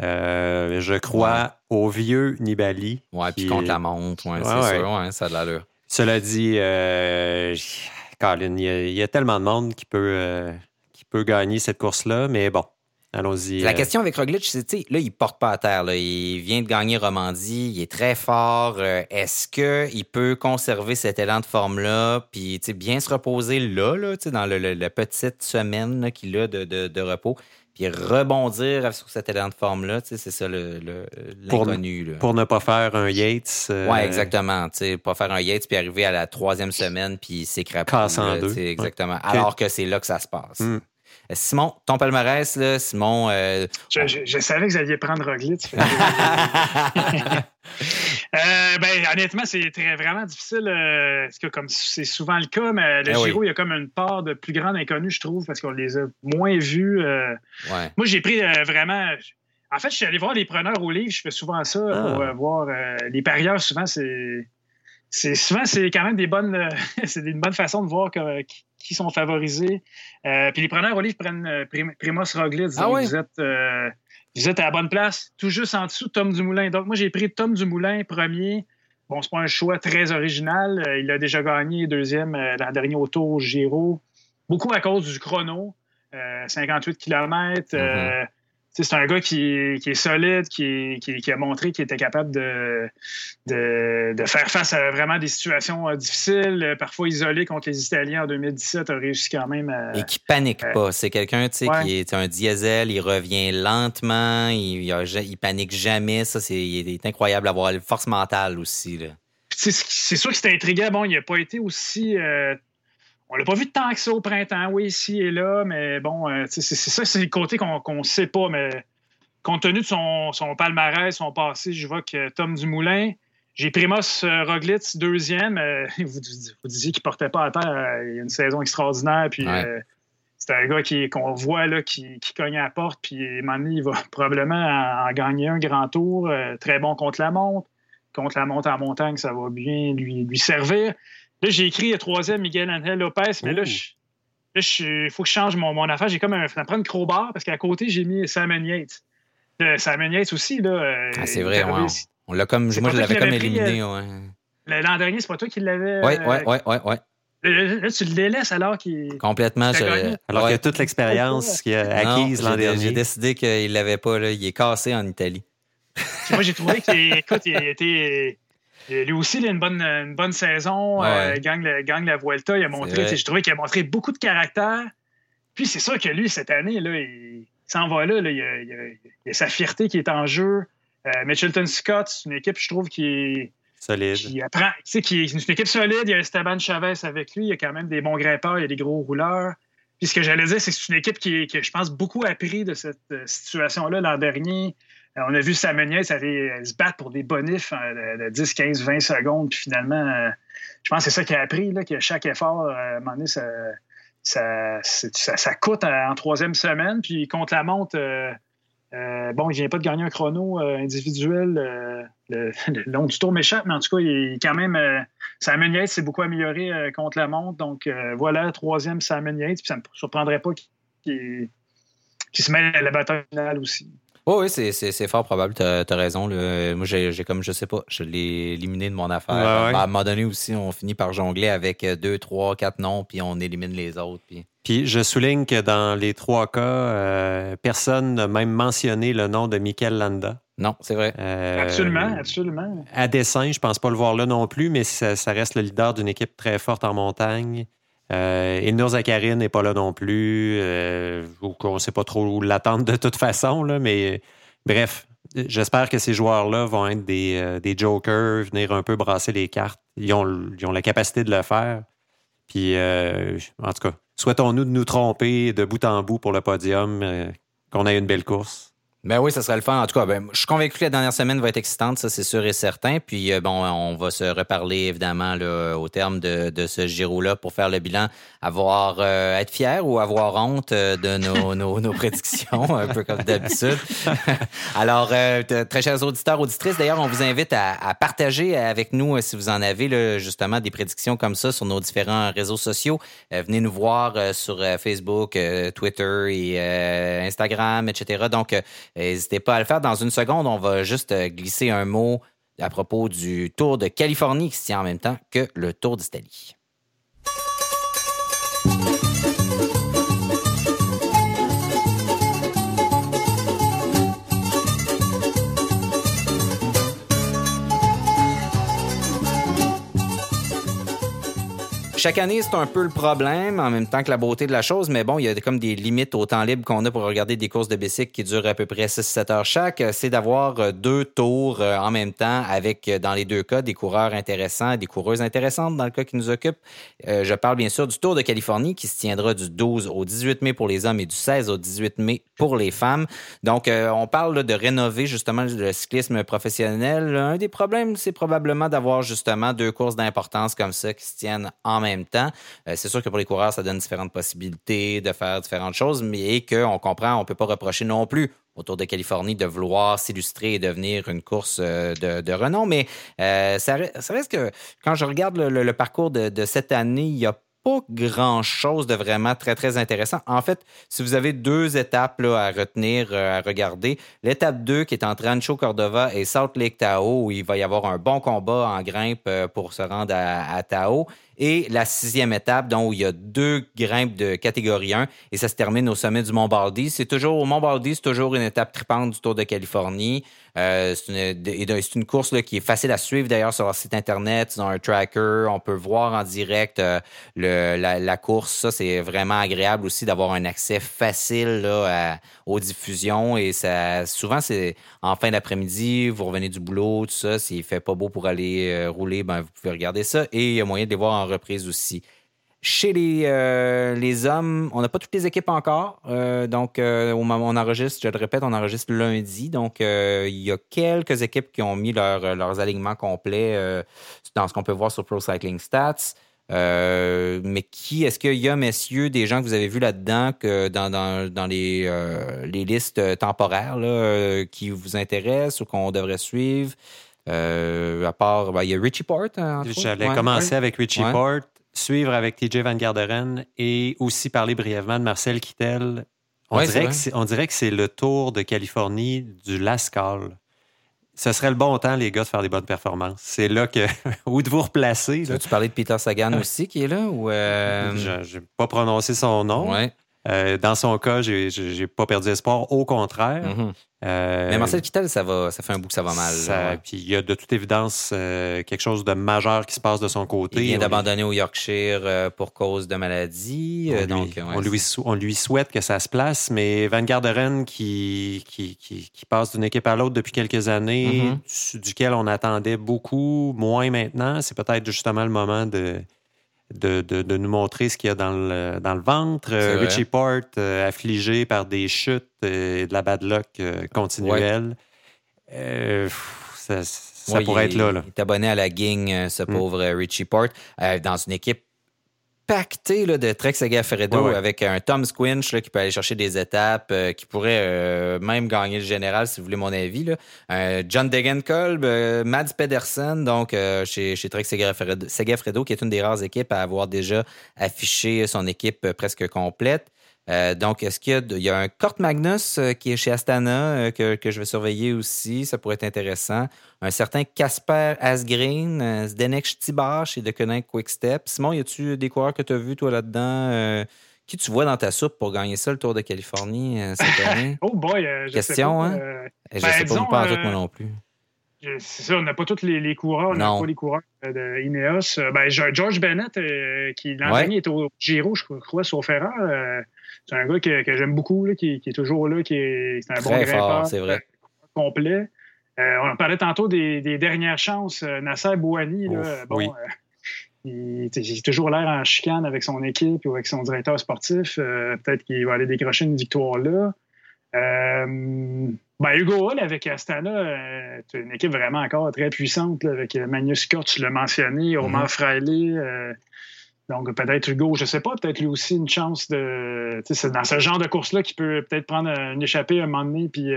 je crois au vieux Nibali. Ouais, puis contre la montre, ouais, c'est sûr, ouais, ça a de l'allure. Cela dit, il y, a, tellement de monde qui peut, euh, qui peut gagner cette course-là, mais bon, allons-y. La euh. question avec Roglic, c'est, là, il porte pas à terre. Il vient de gagner Romandie, il est très fort. Euh, est-ce qu'il peut conserver cet élan de forme-là, puis bien se reposer là, là dans le, la petite semaine qu'il a de, de, repos? Puis rebondir sur cet élan de forme-là, c'est ça l'inconnu. Pour, pour, ne pas faire un Yates. Euh... Oui, exactement. Pas faire un Yates puis arriver à la troisième semaine puis s'écraper. Casse en deux. Exactement. Alors que c'est là que ça se passe. Hmm. Euh, Simon, ton palmarès, là, Simon. Euh, je, savais que vous alliez prendre Roglic. euh, ben, honnêtement, c'est vraiment difficile. Euh, comme c'est souvent le cas, mais le eh Giro, il y a comme une part de plus grande inconnue, je trouve, parce qu'on les a moins vus. Moi, j'ai pris vraiment. En fait, je suis allé voir les preneurs au livre. Je fais souvent ça pour ah. voir les parieurs. Souvent, c'est c'est souvent c'est quand même des bonnes c'est une bonne façon de voir qui, sont favorisés. Euh, puis les preneurs au livre prennent euh, Primoz Roglic. Ah vous, êtes, euh, vous êtes à la bonne place. Tout juste en dessous, Tom Dumoulin. Donc moi j'ai pris Tom Dumoulin premier. Bon, c'est pas un choix très original. il a déjà gagné deuxième l'an dernier au Tour Giro. Beaucoup à cause du chrono. 58 km c'est un gars qui, est solide, qui, a montré qu'il était capable de, de, faire face à vraiment des situations euh, difficiles, euh, parfois isolées contre les Italiens en 2017, a réussi quand même à. Et qui panique pas. C'est quelqu'un qui est un diesel, il revient lentement, il, il, panique jamais. Ça, c'est, il est incroyable d'avoir une force mentale aussi. C'est sûr que c'était intriguant. Bon, il n'a pas été aussi. Euh, on l'a pas vu tant que ça au printemps, oui, ici et là, mais bon, euh, c'est ça, c'est le côté qu'on ne sait pas, mais compte tenu de son, palmarès, son passé, je vois que Tom Dumoulin, j'ai Primoz euh, Roglic deuxième. Euh, vous, disiez qu'il portait pas à terre. il a une saison extraordinaire. Puis c'est un gars qu'on voit là, qui, cogne à la porte. Puis donné, il va probablement en, gagner un grand tour. très bon contre la montre. Contre la montre en montagne, ça va bien lui, lui servir. Là, j'ai écrit le troisième Miguel Angel Lopez, mais là, il faut que je change mon, mon affaire. J'ai comme un, prendre une crowbar parce qu'à côté, j'ai mis Simon Yates. Le Simon Yates aussi, là. Euh, ah, c'est vrai, ouais. On l'a comme, moi, je l'avais comme éliminé, euh, ouais. L'an dernier, c'est pas toi qui l'avais. Oui, oui, oui, oui, ouais. Là, tu le délaisses alors qu'il. Complètement. alors qu'il a toute l'expérience qu'il a acquise l'an dernier. J'ai décidé qu'il ne l'avait pas. Là. Il est cassé en Italie. moi, j'ai trouvé qu'il il lui aussi, il a une bonne, une bonne saison. Euh, gang, la Vuelta. Il a montré, je trouvais qu'il a montré beaucoup de caractère. Puis c'est sûr que lui, cette année, là, il, s'en va là. il, a, a, sa fierté qui est en jeu. Euh, Mitchelton Scott, c'est une équipe, je trouve, qui est. Solide. Qui apprend, qui est une équipe solide. Il y a Esteban Chavez avec lui. Il y a quand même des bons grimpeurs. Il y a des gros rouleurs. Puis ce que j'allais dire, c'est que c'est une équipe qui, qui, je pense, beaucoup appris de cette euh, situation-là l'an dernier. Euh, on a vu Samenier, ça allait se battre pour des bonifs hein, de, 10, 15, 20 secondes. Puis finalement, euh, je pense que c'est ça qui a appris, que chaque effort, euh, à un moment donné, ça, ça, coûte en troisième semaine. Puis contre la montre, bon, il vient pas de gagner un chrono individuel le, long du tour m'échappe, mais en tout cas, il, quand même. S'est beaucoup amélioré contre la montre. Donc voilà, troisième Simon Yates. Puis ça ne me surprendrait pas qu'il se mette à la bataille finale aussi. Oh, oui, c'est fort probable. Tu as, raison. Moi, j'ai comme, je sais pas, je l'ai éliminé de mon affaire. À un moment donné aussi, on finit par jongler avec deux, trois, quatre noms, puis on élimine les autres. Puis... Puis je souligne que dans les trois cas, euh, personne n'a même mentionné le nom de Michael Landa. Non, c'est vrai. absolument, absolument. À dessin, je pense pas le voir là non plus, mais ça, reste le leader d'une équipe très forte en montagne. Euh, Ilnur n'est pas là non plus. on ne sait pas trop l'attendre de toute façon, mais bref, j'espère que ces joueurs-là vont être des, des, jokers, venir un peu brasser les cartes. Ils ont, la capacité de le faire. Puis, en tout cas, souhaitons-nous de nous tromper de bout en bout pour le podium, euh, qu'on ait une belle course. Ben oui, ça serait le fun. En tout cas, ben, je suis convaincu que la dernière semaine va être excitante, ça c'est sûr et certain. Puis euh, bon, on va se reparler évidemment là, au terme de, de ce Giro-là pour faire le bilan, avoir euh, être fier ou avoir honte euh, de nos, nos, nos, prédictions, un peu comme d'habitude. Alors, très chers auditeurs, auditrices, d'ailleurs, on vous invite à, à, partager avec nous si vous en avez là, justement des prédictions comme ça sur nos différents réseaux sociaux. venez nous voir sur Facebook, Twitter et Instagram, etc. Donc N'hésitez pas à le faire. Dans une seconde, on va juste euh, glisser un mot à propos du Tour de Californie qui se tient en même temps que le Tour d'Italie. Chaque année, c'est un peu le problème, en même temps que la beauté de la chose, mais bon, il y a comme des limites au temps libre qu'on a pour regarder des courses de bicycle qui durent à peu près 6-7 heures chaque. C'est d'avoir euh, deux tours euh, en même temps avec, euh, dans les deux cas, des coureurs intéressants, des coureuses intéressantes dans le cas qui nous occupe. je parle bien sûr du Tour de Californie qui se tiendra du 12 au 18 mai pour les hommes et du 16 au 18 mai pour les femmes. Donc, on parle de rénover justement le cyclisme professionnel. Un des problèmes, c'est probablement d'avoir justement deux courses d'importance comme ça qui se tiennent en même temps. Euh, c'est sûr que pour les coureurs, ça donne différentes possibilités de faire différentes choses, mais qu'on comprend, on ne peut pas reprocher non plus autour de Californie de vouloir s'illustrer et devenir une course euh, de, renom. Mais euh, ça, reste que quand je regarde le, parcours de, cette année, il y a pas grand-chose de vraiment très, très intéressant. En fait, si vous avez deux étapes à retenir, à regarder, l'étape 2 qui est entre Rancho Cordova et Salt Lake Tahoe, où il va y avoir un bon combat en grimpe pour se rendre à, à Tahoe, et la sixième étape, donc, où il y a deux grimpes de catégorie 1, et ça se termine au sommet du Mont Baldy. C'est toujours, au Mont Baldy, c'est toujours une étape tripante du Tour de Californie. Euh, c'est une, course qui est facile à suivre d'ailleurs sur leur site internet, dans un tracker. On peut voir en direct euh, la, course. Ça, c'est vraiment agréable aussi d'avoir un accès facile aux diffusions. Et ça, souvent, c'est en fin d'après-midi, vous revenez du boulot, tout ça. S'il fait pas beau pour aller euh, rouler, ben, vous pouvez regarder ça. Et il y a moyen de les voir en reprise aussi. Chez les, euh, les hommes, on n'a pas toutes les équipes encore. Euh, donc, euh, on enregistre, je le répète, on enregistre lundi. Donc, il y a quelques équipes qui ont mis leurs alignements complets dans ce qu'on peut voir sur Pro Cycling Stats. mais qui, est-ce qu'il y a, messieurs, des gens que vous avez vus là-dedans, que dans, dans, les, les listes temporaires qui vous intéressent ou qu'on devrait suivre? À part, ben, il y a Richie Port. J'allais commencer avec Richie Port suivre avec TJ Van Garderen et aussi parler brièvement de Marcel Kittel. On, dirait, que c'est le tour de Californie du Lascal. Ce serait le bon temps, les gars, de faire des bonnes performances. C'est là que. où de vous replacer. Tu parlais de Peter Sagan aussi qui est là ou euh... Je n'ai pas prononcé son nom. Ouais. Euh, dans son cas, j'ai pas perdu espoir. Au contraire. Mm-hmm. Euh, mais Marcel Kittel, ça, va, ça fait un bout que ça va mal. Puis il y a de toute évidence euh, quelque chose de majeur qui se passe de son côté. Il vient d'abandonner au Yorkshire pour cause de maladie. On, donc, lui, on, lui, on, lui, souhaite que ça se place, mais Van Garderen qui, qui, qui, passe d'une équipe à l'autre depuis quelques années, mm-hmm. duquel on attendait beaucoup, moins maintenant, c'est peut-être justement le moment de de, nous montrer ce qu'il y a dans le, dans le ventre. Euh, Richie Port, euh, affligé par des chutes et de la bad luck euh, continuelle. ça, pourrait être là. là. Il est abonné à la gang, ce mm. pauvre Richie Port, dans une équipe pacté là, de Trek Segafredo avec un Tom Squinch là, qui peut aller chercher des étapes, euh, qui pourrait euh, même gagner le général, si vous voulez mon avis. Là. Euh, John Degenkolb, Mads Pedersen, donc chez, chez Trek Segafredo, qui est une des rares équipes à avoir déjà affiché son équipe presque complète. Euh, donc, est-ce qu'il y, a, un Kurt Magnus euh, qui est chez Astana euh, que, je vais surveiller aussi? Ça pourrait être intéressant. Un certain Casper Asgreen, Zdenek Stibar chez The Quick Step. Simon, y a-tu des coureurs que tu as vus, toi, là-dedans, Qui tu vois dans ta soupe pour gagner ça, le Tour de Californie cette année? oh boy, je Question, sais pas, hein? je ben, sais pas, moi non plus. C'est ça, on n'a pas tous les, les coureurs, on n'a pas les coureurs de Ineos. Ben, George Bennett, qui l'an dernier était au Giro, je crois, sur Ferrari. c'est un gars que, que j'aime beaucoup, là, qui, qui, est toujours là, qui est, un bon grimpeur. c'est vrai. Complet. Euh, on parlait tantôt des, dernières chances. Euh, Nasser Bouani, bon, euh, il, a toujours l'air en chicane avec son équipe ou avec son directeur sportif. Peut-être qu'il va aller décrocher une victoire là. Ben, Hugo Hall avec Astana, c'est une équipe vraiment encore très puissante avec Magnus Scott, tu l'as mentionné, Omar mm Donc, peut-être Hugo, je ne sais pas, peut-être lui aussi une chance de. C'est dans ce genre de course-là qu'il peut peut-être prendre une échappée à un moment donné puis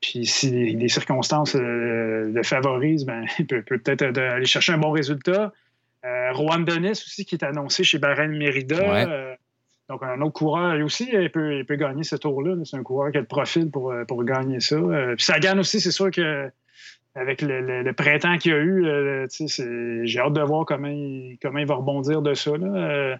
puis si les circonstances euh, le favorisent, ben, il peut, peut-être aller chercher un bon résultat. Euh, Dennis aussi, qui est annoncé chez Bahrain Merida. Euh, donc, un autre coureur, lui aussi, il peut, il peut gagner ce tour-là. C'est un coureur qui a le profil pour, pour gagner ça. puis Sagan aussi, c'est sûr que avec le, printemps qu'il y a eu, j'ai hâte de voir comment il, comment il va rebondir de ça. Là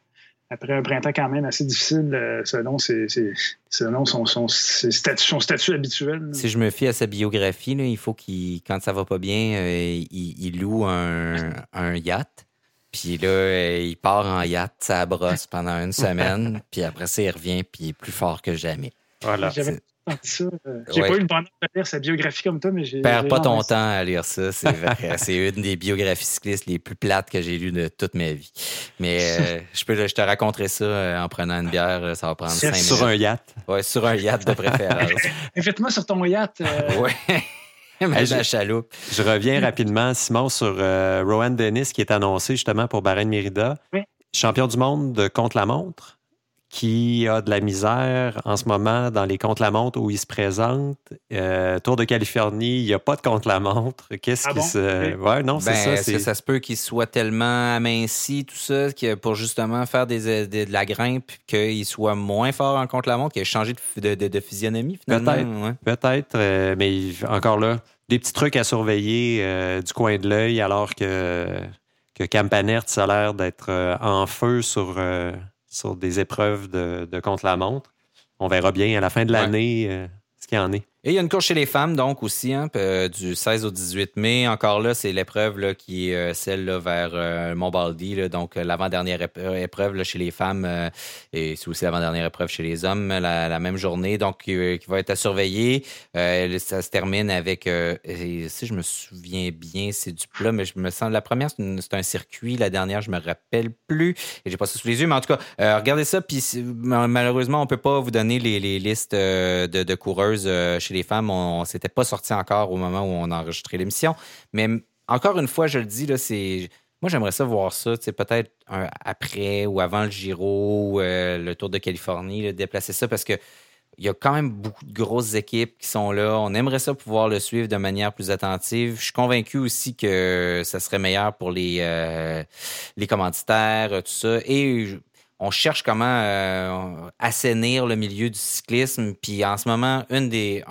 après un printemps quand même assez difficile euh, selon, selon son, son, statut, son, statut, habituel. Si je me fie à sa biographie, là, il faut qu'il, quand ça va pas bien, euh, il, loue un, un, yacht. Puis là, euh, il part en yacht, ça brosse pendant une semaine. puis après ça, il revient, puis il est plus fort que jamais. Voilà. Euh, j'ai pas eu le bonheur de lire sa biographie comme toi, mais j'ai. Perds pas ton temps à lire ça, c'est vrai. c'est une des biographies cyclistes les plus plates que j'ai lues de toute ma vie. Mais euh, je, peux, je te raconterai ça euh, en prenant une bière, ça va prendre cinq minutes. Sur un yacht. Oui, sur un yacht de préférence. Invite-moi sur ton yacht. Oui. je, chaloupe. Je reviens rapidement, Simon, sur Rowan Dennis qui est annoncé justement pour Bahrain Merida. Champion du monde de contre-la-montre qui a de la misère en ce moment dans les contre-la-montre où il se présente. Euh, Tour de Californie, il n'y a pas de contre-la-montre. Qu'est-ce ah qui se. Ouais, non, c'est ben, ça. Que ça se peut qu'il soit tellement aminci, tout ça, que pour justement faire des, de la grimpe, qu'il soit moins fort en contre-la-montre, qu'il ait changé de, de, physionomie, finalement. Peut-être. Peut-être. Euh, mais encore là, des petits trucs à surveiller euh, du coin de l'œil, alors que, que Campanert, ça a l'air d'être en feu sur sur des épreuves de, contre-la-montre. On verra bien à la fin de l'année euh, ce qu'il y en est. Et il y a une course chez les femmes, donc aussi, hein, euh, du 16 au 18 mai. Encore là, c'est l'épreuve qui est euh, celle là, vers euh, Montbaldi, donc l'avant-dernière épreuve chez les femmes et c'est aussi l'avant-dernière épreuve chez les hommes la, même journée, donc qui, va être à surveiller. ça se termine avec, si je me souviens bien, c'est du plat, mais je me sens la première c'est un circuit, la dernière je me rappelle plus et j'ai pas ça sous les yeux, mais en tout cas, regardez ça. Puis malheureusement, on peut pas vous donner les, listes de, de coureuses chez les femmes, on, ne s'était pas sorti encore au moment où on a enregistré l'émission. Mais encore une fois, je le dis, là, c'est. Moi, j'aimerais ça voir ça, peut-être après ou avant le Giro, euh, le Tour de Californie, déplacer ça parce que il y a quand même beaucoup de grosses équipes qui sont là. On aimerait ça pouvoir le suivre de manière plus attentive. Je suis convaincu aussi que ça serait meilleur pour les, euh, commanditaires, tout ça. Et on cherche comment euh, assainir le milieu du cyclisme. Puis en ce moment, un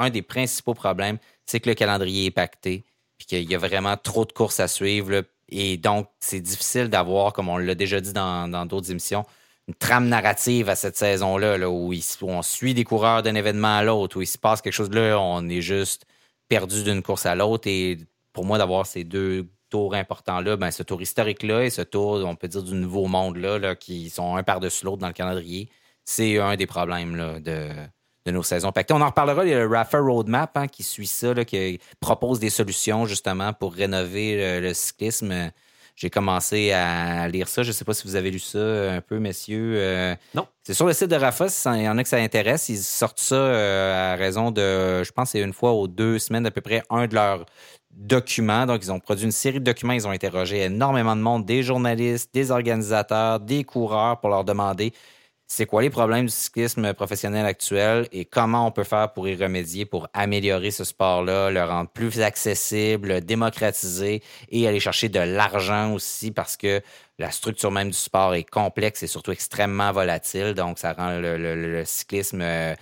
des principaux problèmes, c'est que le calendrier est pacté, puis qu'il y a vraiment trop de courses à suivre. et donc, c'est difficile d'avoir, comme on l'a déjà dit dans, d'autres émissions, une trame narrative à cette saison-là, là, où, on suit des coureurs d'un événement à l'autre, où il se passe quelque chose là, on est juste perdu d'une course à l'autre. Et pour moi, d'avoir ces deux tour important-là, ben, ce tour historique-là et ce tour, on peut dire, du nouveau monde-là, là, qui sont un par-dessus l'autre dans le calendrier, c'est un des problèmes là, de, de nos saisons pactées. On en reparlera, il y a le Raffer Roadmap hein, qui suit ça, là, qui propose des solutions justement pour rénover le, cyclisme. J'ai commencé à lire ça. Je ne sais pas si vous avez lu ça un peu, messieurs. Euh, non. C'est sur le site de Rafa, il y en a que ça intéresse. Ils sortent ça euh, à raison de, je pense, c'est une fois aux deux semaines à peu près, un de leurs documents. Donc, ils ont produit une série de documents. Ils ont interrogé énormément de monde, des journalistes, des organisateurs, des coureurs pour leur demander c'est quoi les problèmes du cyclisme professionnel actuel et comment on peut faire pour y remédier, pour améliorer ce sport-là, le rendre plus accessible, démocratiser et aller chercher de l'argent aussi parce que la structure même du sport est complexe et surtout extrêmement volatile. Donc, ça rend le, cyclisme, euh,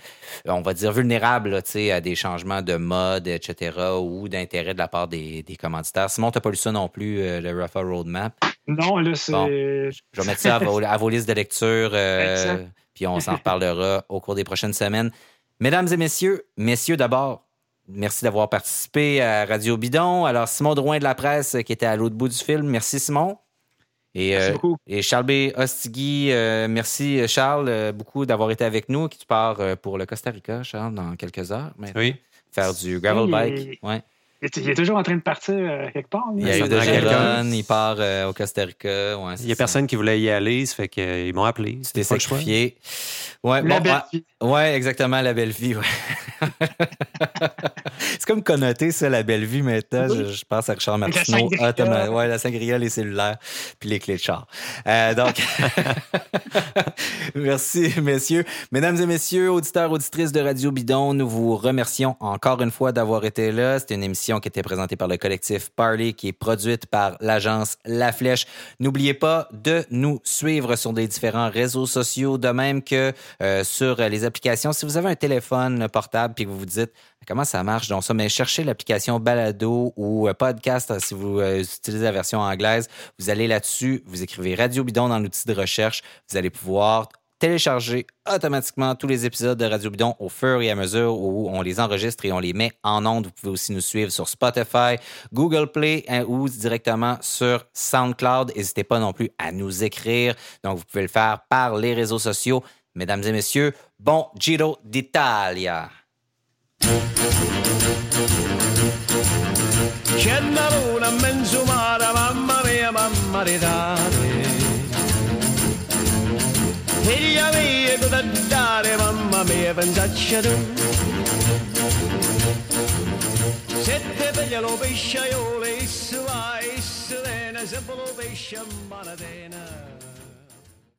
on va dire, vulnérable à des changements de mode, etc., ou d'intérêt de la part des, commanditaires. Simon, tu n'as pas lu ça non plus, euh, le Rafa Roadmap? Non, là, c'est. je vais mettre ça à vos, listes de lecture, euh, puis on s'en reparlera au cours des prochaines semaines. Mesdames et messieurs, messieurs d'abord, merci d'avoir participé à Radio Bidon. Alors, Simon Drouin de la presse qui était à l'autre bout du film. Merci, Simon. Et, merci euh, beaucoup. et Charles B. Ostigui, euh, merci Charles euh, beaucoup d'avoir été avec nous. Qui tu pars pour le Costa Rica, Charles, dans quelques heures. Oui. Faire du gravel bike. Ouais. Il est toujours en train de partir euh, quelque part. Il y a eu de il part euh, au Costa Rica. il n'y a personne qui voulait y aller, ça fait qu'ils m'ont appelé. C'était sacrifié. Ouais, la belle vie. Ouais, exactement, la belle vie. c'est comme connoté, ça, la belle vie maintenant. Je, pense à Richard Martineau. Ah, ouais, la sangria, les cellulaires, puis les clés de char. Euh, donc, merci, messieurs. Mesdames et messieurs, auditeurs, auditrices de Radio Bidon, nous vous remercions encore une fois d'avoir été là. C'était une émission qui était présentée par le collectif Parley, qui est produite par l'agence La Flèche. N'oubliez pas de nous suivre sur des différents réseaux sociaux, de même que euh, sur les applications. Si vous avez un téléphone portable puis que vous vous dites comment ça marche, donc ça, mais cherchez l'application Balado ou euh, Podcast si vous euh, utilisez la version anglaise. Vous allez là-dessus, vous écrivez Radio Bidon dans l'outil de recherche. Vous allez pouvoir télécharger automatiquement tous les épisodes de Radio Bidon au fur et à mesure où on les enregistre et on les met en ondes. Vous pouvez aussi nous suivre sur Spotify, Google Play hein, ou directement sur SoundCloud. N'hésitez pas non plus à nous écrire. Donc, vous pouvez le faire par les réseaux sociaux. Mesdames et messieurs, bon Giro d'Italia. C'è una luna in mamma mia, mamma ridate. Figlia mia, tu da dare, mamma mia, pensaccia tu. Se te piglia lo se lo pesce.